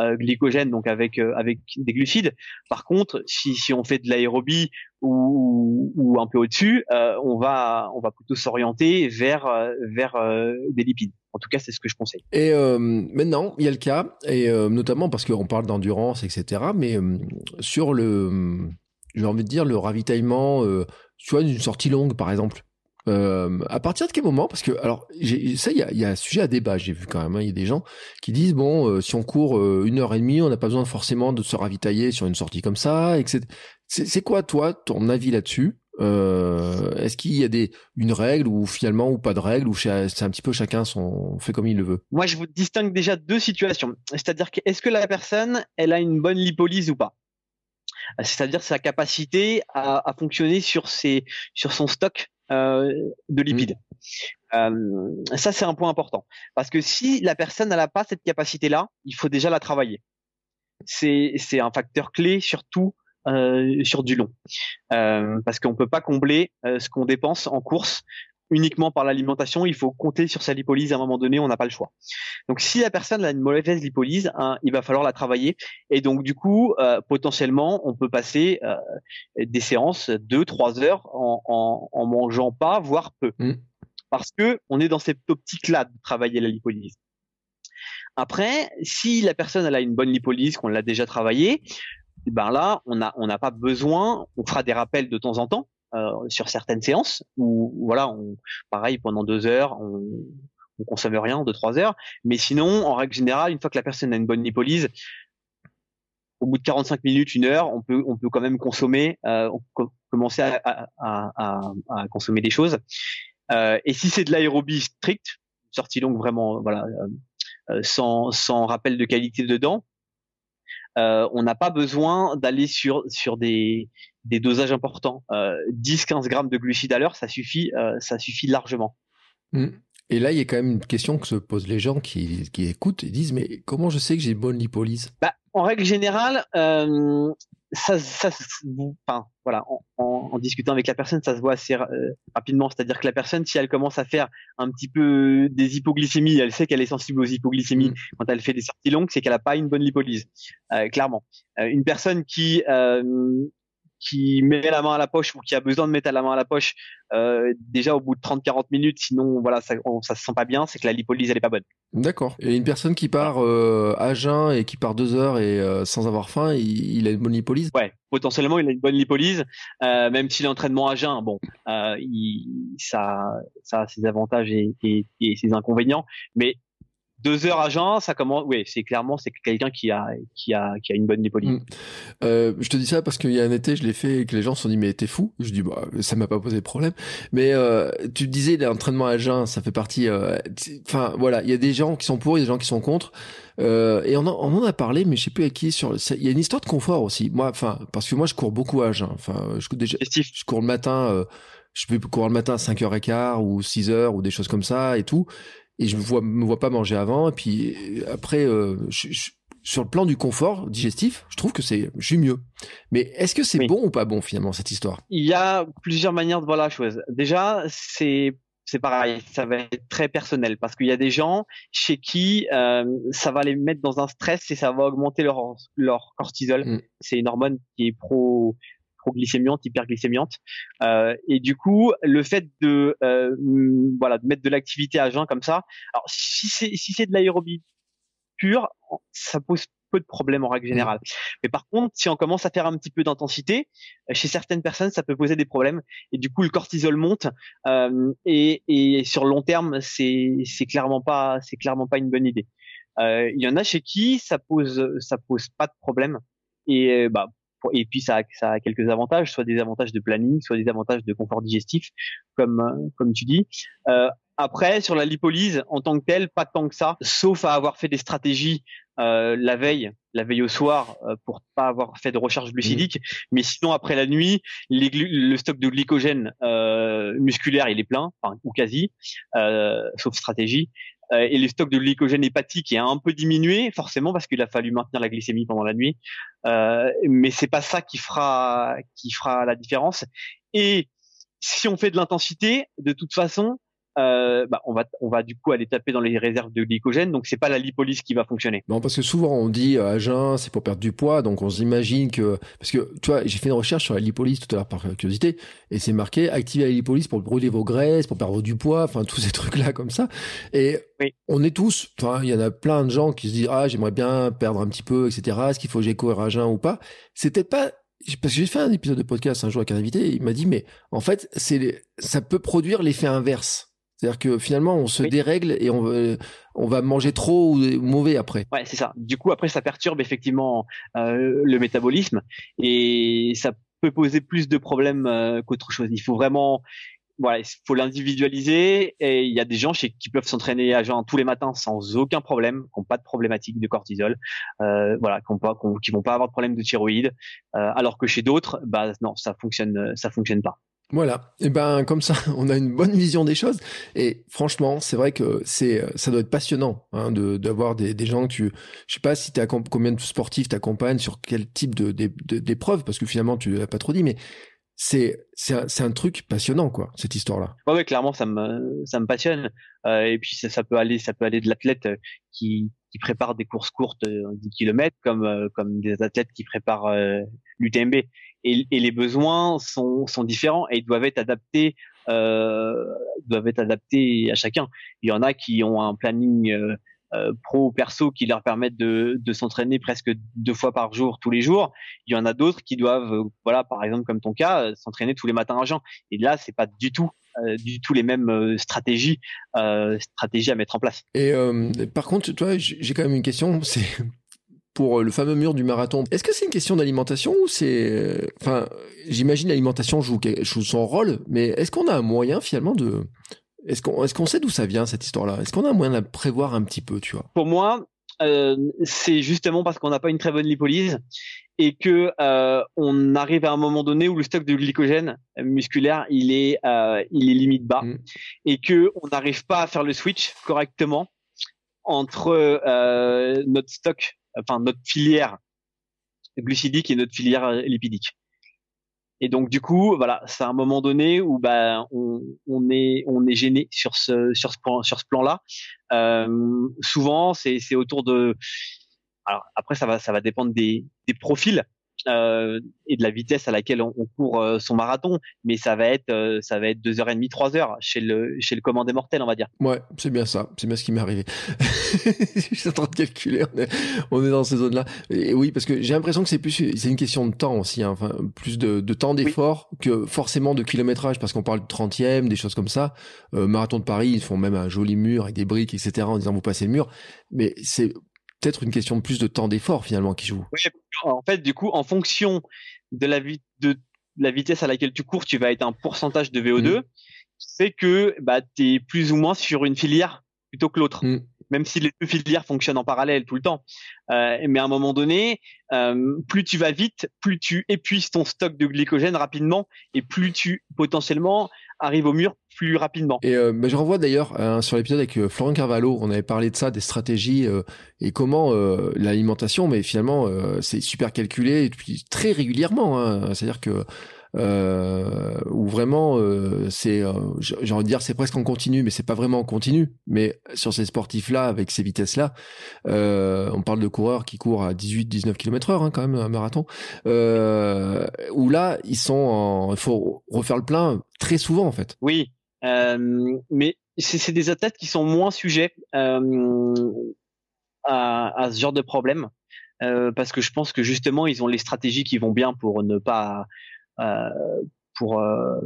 glycogène, donc avec avec des glucides. Par contre, si, si on fait de l'aérobie ou, ou un peu au-dessus, on va on va plutôt s'orienter vers vers des lipides. En tout cas, c'est ce que je conseille. Et euh, maintenant, il y a le cas, et euh, notamment parce qu'on parle d'endurance, etc. Mais euh, sur le, j'ai envie de dire, le ravitaillement, tu vois, d'une sortie longue, par exemple. à partir de quel moment Parce que, alors, ça, il y a, un sujet à débat, j'ai vu quand même. Hein. Il y a des gens qui disent, bon, si on court une heure et demie, on n'a pas besoin forcément de se ravitailler sur une sortie comme ça, etc. C'est quoi, toi, ton avis là-dessus? Euh, Est-ce qu'il y a des une règle ou finalement ou pas de règle ou c'est un petit peu chacun son fait comme il le veut? Moi, je vous distingue déjà deux situations. C'est-à-dire que est-ce que la personne elle a une bonne lipolyse ou pas? C'est-à-dire sa capacité à, à, fonctionner sur ses sur son stock euh, de lipides. Mmh. Euh, ça, c'est un point important parce que si la personne n'a pas cette capacité-là, il faut déjà la travailler. C'est un facteur clé surtout sur du long, euh, parce qu'on peut pas combler euh, ce qu'on dépense en course uniquement par l'alimentation. Il faut compter sur sa lipolyse à un moment donné. On n'a pas le choix. Donc, si la personne a une mauvaise lipolyse, hein, il va falloir la travailler. Et donc, du coup, potentiellement, on peut passer des séances deux, trois heures en, en, en mangeant pas, voire peu, mmh. parce que on est dans cette optique-là de travailler la lipolyse. Après, si la personne elle a une bonne lipolyse, qu'on l'a déjà travaillé, ben là, on n'a pas besoin. On fera des rappels de temps en temps euh, sur certaines séances où voilà, on, pareil pendant deux heures, on, on consomme rien, deux trois heures. Mais sinon, en règle générale, une fois que la personne a une bonne lipolyse, au bout de 45 minutes, une heure, on peut on peut quand même consommer, euh, commencer à, consommer des choses. Euh, et si c'est de l'aérobie stricte, sortie longue vraiment voilà, euh, sans sans rappel de qualité dedans, euh, on n'a pas besoin d'aller sur sur des, des dosages importants. Euh, 10-15 grammes de glucides à l'heure, ça suffit, euh, ça suffit largement. Mmh. Et là, il y a quand même une question que se posent les gens qui, qui écoutent et disent mais comment je sais que j'ai une bonne lipolyse? Bah, En règle générale, euh, ça, ça, enfin, voilà, en, en, discutant avec la personne, ça se voit assez euh, rapidement. C'est-à-dire que la personne, si elle commence à faire un petit peu des hypoglycémies, elle sait qu'elle est sensible aux hypoglycémies mm. quand elle fait des sorties longues, c'est qu'elle n'a pas une bonne lipolyse, euh, clairement. Euh, une personne qui qui met la main à la poche ou qui a besoin de mettre la main à la poche euh, déjà au bout de 30-40 minutes, sinon voilà ça, on, ça se sent pas bien, c'est que la lipolyse elle est pas bonne. D'accord. Et une personne qui part euh, à jeun et qui part deux heures et euh, sans avoir faim, il, il, a une bonne lipolyse? Ouais, potentiellement il a une bonne lipolyse, même si l'entraînement à jeun, bon, il, ça, ça a ses avantages et, et, et ses inconvénients, mais deux heures à jeun, ça commence. Oui, c'est clairement c'est quelqu'un qui a qui a qui a une bonne lipolyse. Mm. Euh, je te dis ça parce qu'il y a un été, je l'ai fait et que les gens se sont dit mais t'es fou. Je dis bah ça m'a pas posé de problème. Mais euh, tu disais l'entraînement à jeun, ça fait partie. Euh, enfin voilà, il y a des gens qui sont pour, il y a des gens qui sont contre. Euh, et on en, on en a parlé, mais je sais plus à qui. Sur, il y a une histoire de confort aussi. Moi, enfin parce que moi je cours beaucoup à jeun. Enfin, je, déjà, je cours le matin. Euh, je peux courir le matin à 5h15 ou 6h ou des choses comme ça et tout. Et je me vois, me vois pas manger avant. Et puis après, sur le plan du confort digestif, je trouve que c'est, je suis mieux. Mais est-ce que c'est bon ou pas bon finalement cette histoire? Il y a plusieurs manières de voir la chose. Déjà, c'est c'est pareil, ça va être très personnel parce qu'il y a des gens chez qui euh, ça va les mettre dans un stress et ça va augmenter leur leur cortisol. Mm. C'est une hormone qui est pro hyperglycémiante. Euh, et du coup, le fait de euh, voilà de mettre de l'activité à jeun comme ça. Alors si c'est si c'est de l'aérobie pure, ça pose peu de problèmes en règle générale. Mais par contre, si on commence à faire un petit peu d'intensité, chez certaines personnes, ça peut poser des problèmes. Et du coup, le cortisol monte. Euh, et, et, sur le long terme, c'est c'est clairement pas c'est clairement pas une bonne idée. Euh, il y en a chez qui ça pose ça pose pas de problème. Et bah et puis ça a, ça a quelques avantages, soit des avantages de planning, soit des avantages de confort digestif, comme comme tu dis. Euh, après, sur la lipolyse, en tant que telle, pas tant que ça, sauf à avoir fait des stratégies euh, la veille, la veille au soir, euh, pour pas avoir fait de recharge glucidique. Mmh. Mais sinon, après la nuit, le stock de glycogène euh, musculaire, il est plein, enfin, ou quasi, euh, sauf stratégie. Euh, et le stock de glycogène hépatique est un peu diminué, forcément, parce qu'il a fallu maintenir la glycémie pendant la nuit. mais c'est pas ça qui fera, qui fera la différence. Et si on fait de l'intensité, de toute façon, euh, bah, on va on va du coup aller taper dans les réserves de glycogène donc c'est pas la lipolyse qui va fonctionner. Non parce que souvent on dit à jeun c'est pour perdre du poids donc on s'imagine que parce que tu vois j'ai fait une recherche sur la lipolyse tout à l'heure par curiosité et c'est marqué activer la lipolyse pour brûler vos graisses pour perdre du poids enfin tous ces trucs là comme ça et on est tous enfin il y en a plein de gens qui se disent ah j'aimerais bien perdre un petit peu etc est-ce qu'il faut que à jeun ou pas? C'était pas parce que j'ai fait un épisode de podcast un jour avec un invité, il m'a dit mais en fait c'est ça peut produire l'effet inverse. C'est-à-dire que finalement, on se dérègle et on, on va manger trop ou mauvais après. Ouais, c'est ça. Du coup, après, ça perturbe effectivement euh, le métabolisme et ça peut poser plus de problèmes euh, qu'autre chose. Il faut vraiment, voilà, il faut l'individualiser et il y a des gens chez, qui peuvent s'entraîner à jeun tous les matins sans aucun problème, qui n'ont pas de problématique de cortisol, euh, voilà, qui, qui vont pas avoir de problème de thyroïde, alors que chez d'autres, bah non, ça fonctionne, ça fonctionne pas. Voilà. Et ben comme ça, on a une bonne vision des choses. Et franchement, c'est vrai que c'est ça doit être passionnant hein, de d'avoir des, des gens que tu, je sais pas si combien de sportifs t'accompagnent sur quel type de d'épreuves parce que finalement tu l'as pas trop dit, mais c'est c'est un, un, truc passionnant quoi cette histoire là. Ouais, ouais clairement ça me ça me passionne. Euh, et puis ça, ça, peut aller ça peut aller de l'athlète qui qui prépare des courses courtes 10 euh, km comme euh, comme des athlètes qui préparent euh, l'UTMB et, et, les besoins sont, sont différents et doivent être adaptés euh, doivent être adaptés à chacun. Il y en a qui ont un planning euh, euh, pro ou perso qui leur permettent de, de s'entraîner presque deux fois par jour tous les jours. Il y en a d'autres qui doivent, euh, voilà, par exemple comme ton cas, s'entraîner tous les matins à jeun. Et là, c'est pas du tout du tout les mêmes stratégies stratégies à mettre en place. Et par contre, toi, j'ai quand même une question. C'est pour euh, le fameux mur du marathon. Est-ce que c'est une question d'alimentation ou c'est, euh, enfin, j'imagine l'alimentation joue, joue son rôle, mais est-ce qu'on a un moyen finalement de, est-ce qu'on, est-ce qu'on sait d'où ça vient cette histoire-là? Est-ce qu'on a un moyen de prévoir un petit peu, tu vois? Pour moi, euh, c'est justement parce qu'on n'a pas une très bonne lipolyse et que euh, on arrive à un moment donné où le stock de glycogène musculaire il est euh, il est limite bas mm. et que on n'arrive pas à faire le switch correctement entre notre stock enfin notre filière glucidique et notre filière lipidique. Et donc du coup, voilà, c'est un moment donné où ben on, on est on est gêné sur ce sur ce plan sur ce plan-là. Euh, souvent, c'est c'est autour de alors après ça va ça va dépendre des des profils euh, et de la vitesse à laquelle on, court euh, son marathon, mais ça va être euh, ça va être deux heures et demie, trois heures chez le chez le commandé mortel, on va dire. Ouais, c'est bien ça, c'est bien ce qui m'est arrivé. je suis en train de calculer, on est, dans ces zones-là. Et oui, parce que j'ai l'impression que c'est plus c'est une question de temps aussi, hein. enfin plus de, de temps d'effort que forcément de kilométrage, parce qu'on parle de 30e, des choses comme ça. marathon de Paris, ils font même un joli mur avec des briques, etc. en disant vous passez le mur, mais c'est peut-être une question de plus de temps d'effort finalement qui joue. Oui, en fait, du coup, en fonction de la, de la vitesse à laquelle tu cours, tu vas être un pourcentage de VO2 mmh. qui fait que bah, tu es plus ou moins sur une filière plutôt que l'autre. Mmh. Même si les deux filières fonctionnent en parallèle tout le temps. Euh, mais à un moment donné, euh, plus tu vas vite, plus tu épuises ton stock de glycogène rapidement et plus tu potentiellement arrives au mur plus rapidement. Et euh, je renvoie d'ailleurs sur l'épisode avec Florent Carvalho, on avait parlé de ça, des stratégies et comment l'alimentation, mais finalement c'est super calculé et puis très régulièrement. Hein. C'est-à-dire que euh, où vraiment euh, c'est, euh, j'ai envie de dire c'est presque en continu, mais c'est pas vraiment en continu. Mais sur ces sportifs-là, avec ces vitesses-là, euh, on parle de coureurs qui courent à 18-19 km/h hein, quand même un marathon, où là ils sont, il faut refaire le plein très souvent en fait. Oui, mais c'est des athlètes qui sont moins sujets à, ce genre de problème. Parce que je pense que justement ils ont les stratégies qui vont bien pour ne pas pour euh,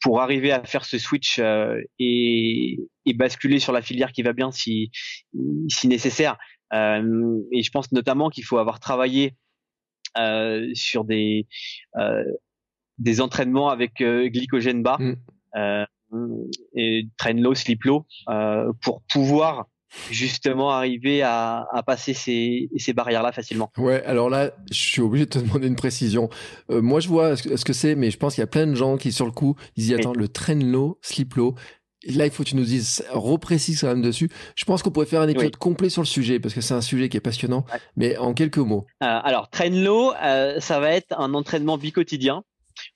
pour arriver à faire ce switch euh, et, et, basculer sur la filière qui va bien si si nécessaire. et je pense notamment qu'il faut avoir travaillé sur des des entraînements avec glycogène bas mm. et train low, sleep low pour pouvoir justement arriver à, à passer ces, ces barrières-là facilement. Ouais, alors là, je suis obligé de te demander une précision. Euh, moi, je vois ce que c'est, mais je pense qu'il y a plein de gens qui, sur le coup, ils disent, attends, le train low, slip low. Là, il faut que tu nous dises, reprécise quand même dessus. Je pense qu'on pourrait faire un épisode complet sur le sujet parce que c'est un sujet qui est passionnant, mais en quelques mots. Euh, alors, train low, euh, ça va être un entraînement bi-quotidien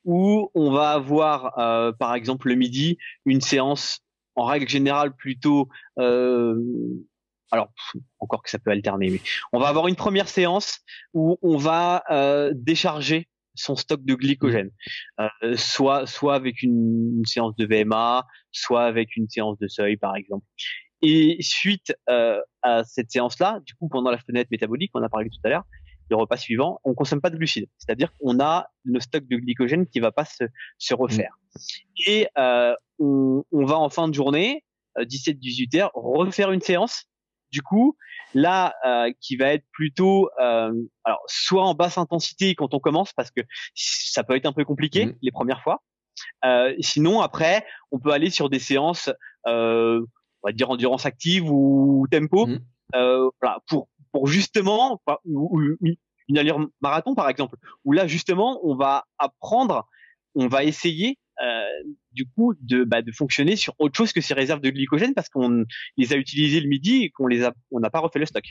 où on va avoir, euh, par exemple, le midi, une séance en règle générale plutôt euh, alors encore que ça peut alterner mais on va avoir une première séance où on va euh, décharger son stock de glycogène. Euh, soit soit avec une, séance de VMA soit avec une séance de seuil par exemple. Et suite euh, à cette séance là du coup pendant la fenêtre métabolique on a parlé tout à l'heure le repas suivant, on consomme pas de glucides. C'est-à-dire qu'on a le stock de glycogène qui va pas se, se refaire. Et euh, on, on, va en fin de journée, 17-18 euh, heures, refaire une séance. Du coup, là, euh, qui va être plutôt, euh, alors soit en basse intensité quand on commence, parce que ça peut être un peu compliqué mmh. les premières fois. Euh, sinon, après, on peut aller sur des séances, euh, on va dire endurance active ou tempo, mmh. Voilà, pour pour justement une allure marathon par exemple, où là justement on va apprendre, on va essayer euh, du coup de, bah, de fonctionner sur autre chose que ces réserves de glycogène parce qu'on les a utilisées le midi et qu'on les a on n'a pas refait le stock.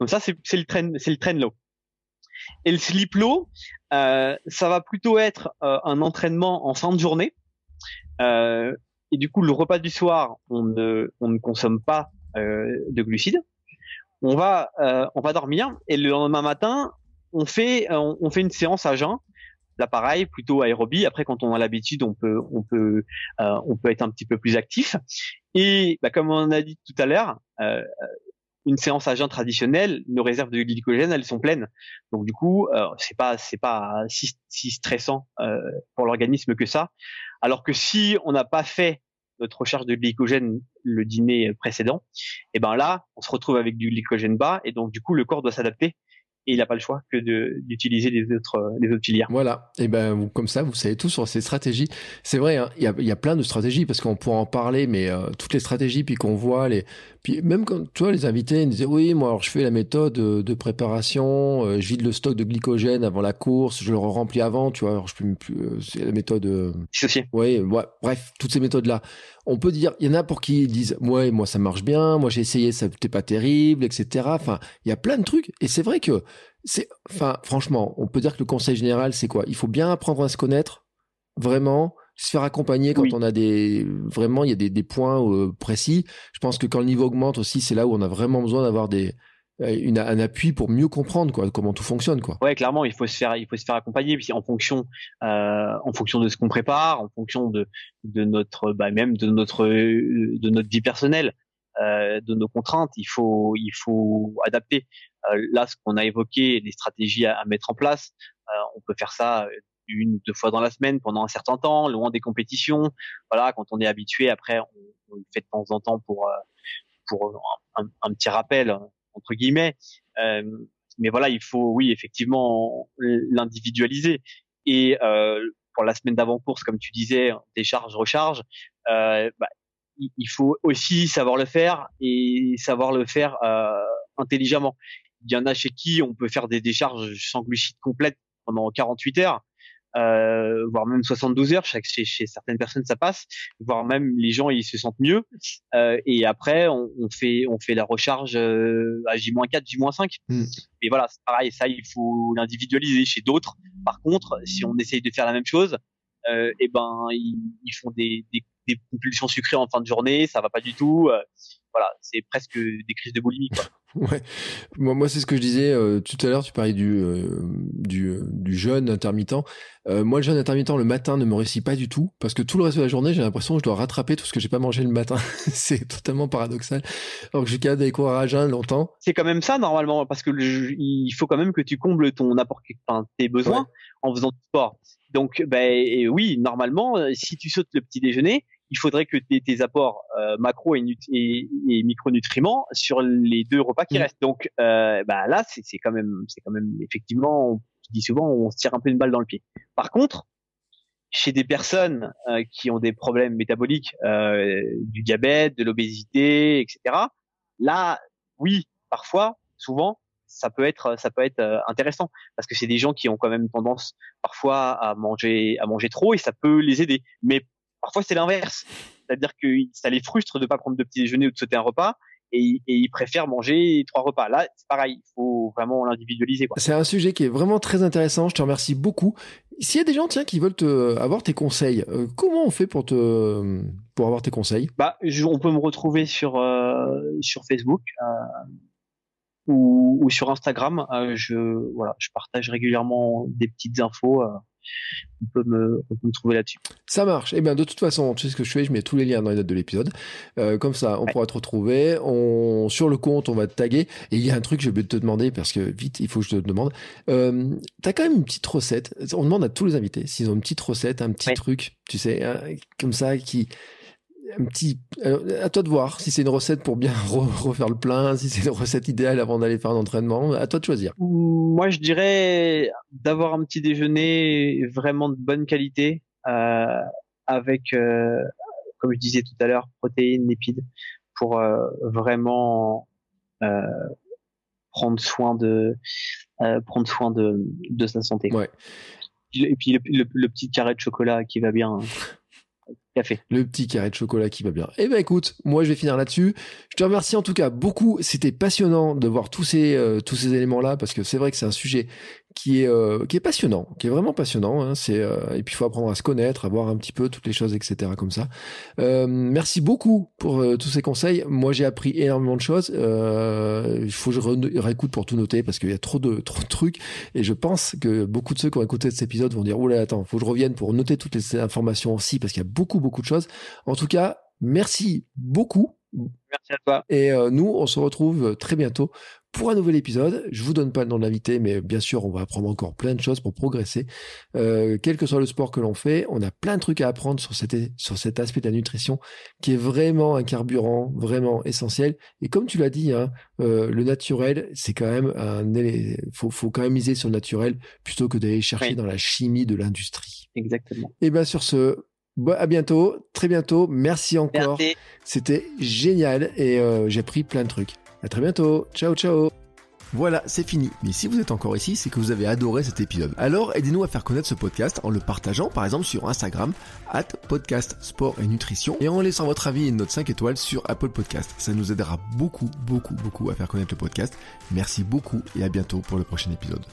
Donc ça c'est le train c'est le train low. Et le sleep low, euh, ça va plutôt être euh, un entraînement en fin de journée. Euh, et du coup le repas du soir on ne on ne consomme pas euh, de glucides. On va on va dormir et le lendemain matin on fait on fait une séance à jeun pareil, plutôt aérobie. Après, quand on a l'habitude, on peut, on peut, euh, on peut être un petit peu plus actif. Et bah, comme on a dit tout à l'heure, euh, une séance à jeun traditionnelle, nos réserves de glycogène, elles sont pleines. Donc du coup, euh, c'est pas, c'est pas si, si stressant euh, pour l'organisme que ça. Alors que si on n'a pas fait notre recharge de glycogène le dîner précédent, et ben là, on se retrouve avec du glycogène bas et donc du coup le corps doit s'adapter et il n'a pas le choix que d'utiliser les autres les autres filières. Voilà. Et ben comme ça, vous savez tout sur ces stratégies. C'est vrai, hein, il y, a, y, a, plein de stratégies parce qu'on pourra en parler, mais euh, toutes les stratégies puis qu'on voit les, puis même quand tu vois les invités ils disaient oui moi alors je fais la méthode euh, de préparation, euh, je vide le stock de glycogène avant la course, je le remplis avant, tu vois. Alors je peux plus, c'est la méthode. Euh... Oui, ouais, bref, toutes ces méthodes là. On peut dire, il y en a pour qui disent ouais moi ça marche bien, moi j'ai essayé ça n'était pas terrible, etc. Enfin il y a plein de trucs et c'est vrai que c'est, enfin franchement on peut dire que le conseil général c'est quoi? Il faut bien apprendre à se connaître vraiment se faire accompagner quand on a des vraiment il y a des, des points euh, précis. Je pense que quand le niveau augmente aussi, c'est là où on a vraiment besoin d'avoir des une, un appui pour mieux comprendre quoi, comment tout fonctionne quoi. Ouais, clairement, il faut se faire il faut se faire accompagner puis en fonction euh, en fonction de ce qu'on prépare, en fonction de de notre bah, même de notre de notre vie personnelle, euh, de nos contraintes, il faut il faut adapter. Euh, là, ce qu'on a évoqué, des stratégies à, à mettre en place, on peut faire ça une ou deux fois dans la semaine pendant un certain temps, loin des compétitions. Voilà, quand on est habitué, après, on, le fait de temps en temps pour euh, pour un, un, petit rappel entre guillemets. Euh, mais voilà, il faut, oui, effectivement, l'individualiser. Et euh, pour la semaine d'avant course, comme tu disais, décharge, recharge. Euh, bah, il faut aussi savoir le faire et savoir le faire intelligemment. Il y en a chez qui on peut faire des décharges sans glucides complètes pendant 48 heures euh, voire même 72 heures. Chez, chez, certaines personnes, ça passe, voire même les gens ils se sentent mieux. Euh, et après, on, on, fait on fait la recharge euh, à J-4, J-5. Mm. Mais voilà, c'est pareil, ça il faut l'individualiser chez d'autres. Par contre, si on essaye de faire la même chose, euh, et eh ben ils, ils font des, des, des, compulsions sucrées en fin de journée, ça va pas du tout. Voilà, c'est presque des crises de boulimie. Quoi. Ouais, moi, moi c'est ce que je disais euh, tout à l'heure. Tu parlais du euh, du, euh, du jeûne intermittent. moi, le jeûne intermittent le matin ne me réussit pas du tout parce que tout le reste de la journée, j'ai l'impression que je dois rattraper tout ce que j'ai pas mangé le matin. c'est totalement paradoxal. Alors que j'ai capable d'aller courir à jeûne longtemps. C'est quand même ça normalement parce que il faut quand même que tu combles ton apport, enfin, tes besoins en faisant du sport. Donc, ben oui, normalement, si tu sautes le petit déjeuner, il faudrait que tes, tes apports euh, macro et, et, et, micronutriments sur les deux repas qui mm. restent. Donc euh, bah là, c'est quand même, c'est quand même effectivement, on dit souvent, on se tire un peu une balle dans le pied. Par contre, chez des personnes euh, qui ont des problèmes métaboliques, euh, du diabète, de l'obésité, etc. Là, oui, parfois, souvent, ça peut être ça peut être euh, intéressant parce que c'est des gens qui ont quand même tendance parfois à manger à manger trop et ça peut les aider mais Parfois, c'est l'inverse. C'est-à-dire que ça les frustre de pas prendre de petit déjeuner ou de sauter un repas. Et, ils préfèrent manger trois repas. Là, c'est pareil, il faut vraiment l'individualiser. C'est un sujet qui est vraiment très intéressant. Je te remercie beaucoup. S'il y a des gens, tiens, qui veulent te, avoir tes conseils, euh, comment on fait pour te, pour avoir tes conseils? Bah, on peut me retrouver sur euh, sur Facebook. Euh, ou, ou, sur Instagram, je voilà, je partage régulièrement des petites infos on peut me, on peut me trouver là-dessus. Ça marche. Et eh bien, de toute façon, tu sais ce que je fais, je mets tous les liens dans les notes de l'épisode. Euh, comme ça, on pourra te retrouver. On, sur le compte, on va te taguer. Et il y a un truc que je vais te demander parce que vite, il faut que je te demande. Euh, t'as quand même une petite recette. On demande à tous les invités s'ils ont une petite recette, un petit truc, tu sais, hein, comme ça, qui, un petit. à toi de voir si c'est une recette pour bien refaire le plein, si c'est une recette idéale avant d'aller faire un entraînement. À toi de choisir. Moi, je dirais d'avoir un petit déjeuner vraiment de bonne qualité, euh, avec, euh, comme je disais tout à l'heure, protéines, lipides, pour euh, vraiment euh, prendre soin de euh, prendre soin de, de sa santé. Ouais. Et puis le, le, le, petit carré de chocolat qui va bien. Le petit carré de chocolat qui va bien. Eh ben écoute, moi je vais finir là-dessus. Je te remercie en tout cas beaucoup. C'était passionnant de voir tous ces euh, tous ces éléments là parce que c'est vrai que c'est un sujet qui est euh, qui est passionnant, qui est vraiment passionnant. Hein. C'est euh, et puis il faut apprendre à se connaître, à voir un petit peu toutes les choses, etc. Comme ça. Euh, merci beaucoup pour tous ces conseils. Moi j'ai appris énormément de choses. il faut que je réécoute pour tout noter parce qu'il y a trop de trop de trucs et je pense que beaucoup de ceux qui ont écouté cet épisode vont dire oula attends, faut que je revienne pour noter toutes les informations aussi parce qu'il y a beaucoup beaucoup de choses. En tout cas, merci beaucoup. Merci à toi. Et nous, on se retrouve très bientôt pour un nouvel épisode. Je vous donne pas le nom de l'invité, mais bien sûr, on va apprendre encore plein de choses pour progresser. Euh, quel que soit le sport que l'on fait, on a plein de trucs à apprendre sur, cet, sur cet aspect de la nutrition qui est vraiment un carburant, vraiment essentiel. Et comme tu l'as dit, hein, euh, le naturel, c'est quand même un... Faut, faut quand même miser sur le naturel plutôt que d'aller chercher dans la chimie de l'industrie. Exactement. Et bien sur ce, Bon, à bientôt, très bientôt. Merci encore. C'était génial et euh, j'ai appris plein de trucs. À très bientôt. Ciao, ciao. Voilà, c'est fini. Mais si vous êtes encore ici, c'est que vous avez adoré cet épisode. Alors aidez-nous à faire connaître ce podcast en le partageant par exemple sur Instagram, at podcast sport et nutrition, et en laissant votre avis et une note 5 étoiles sur Apple Podcast. Ça nous aidera beaucoup, beaucoup, beaucoup à faire connaître le podcast. Merci beaucoup et à bientôt pour le prochain épisode.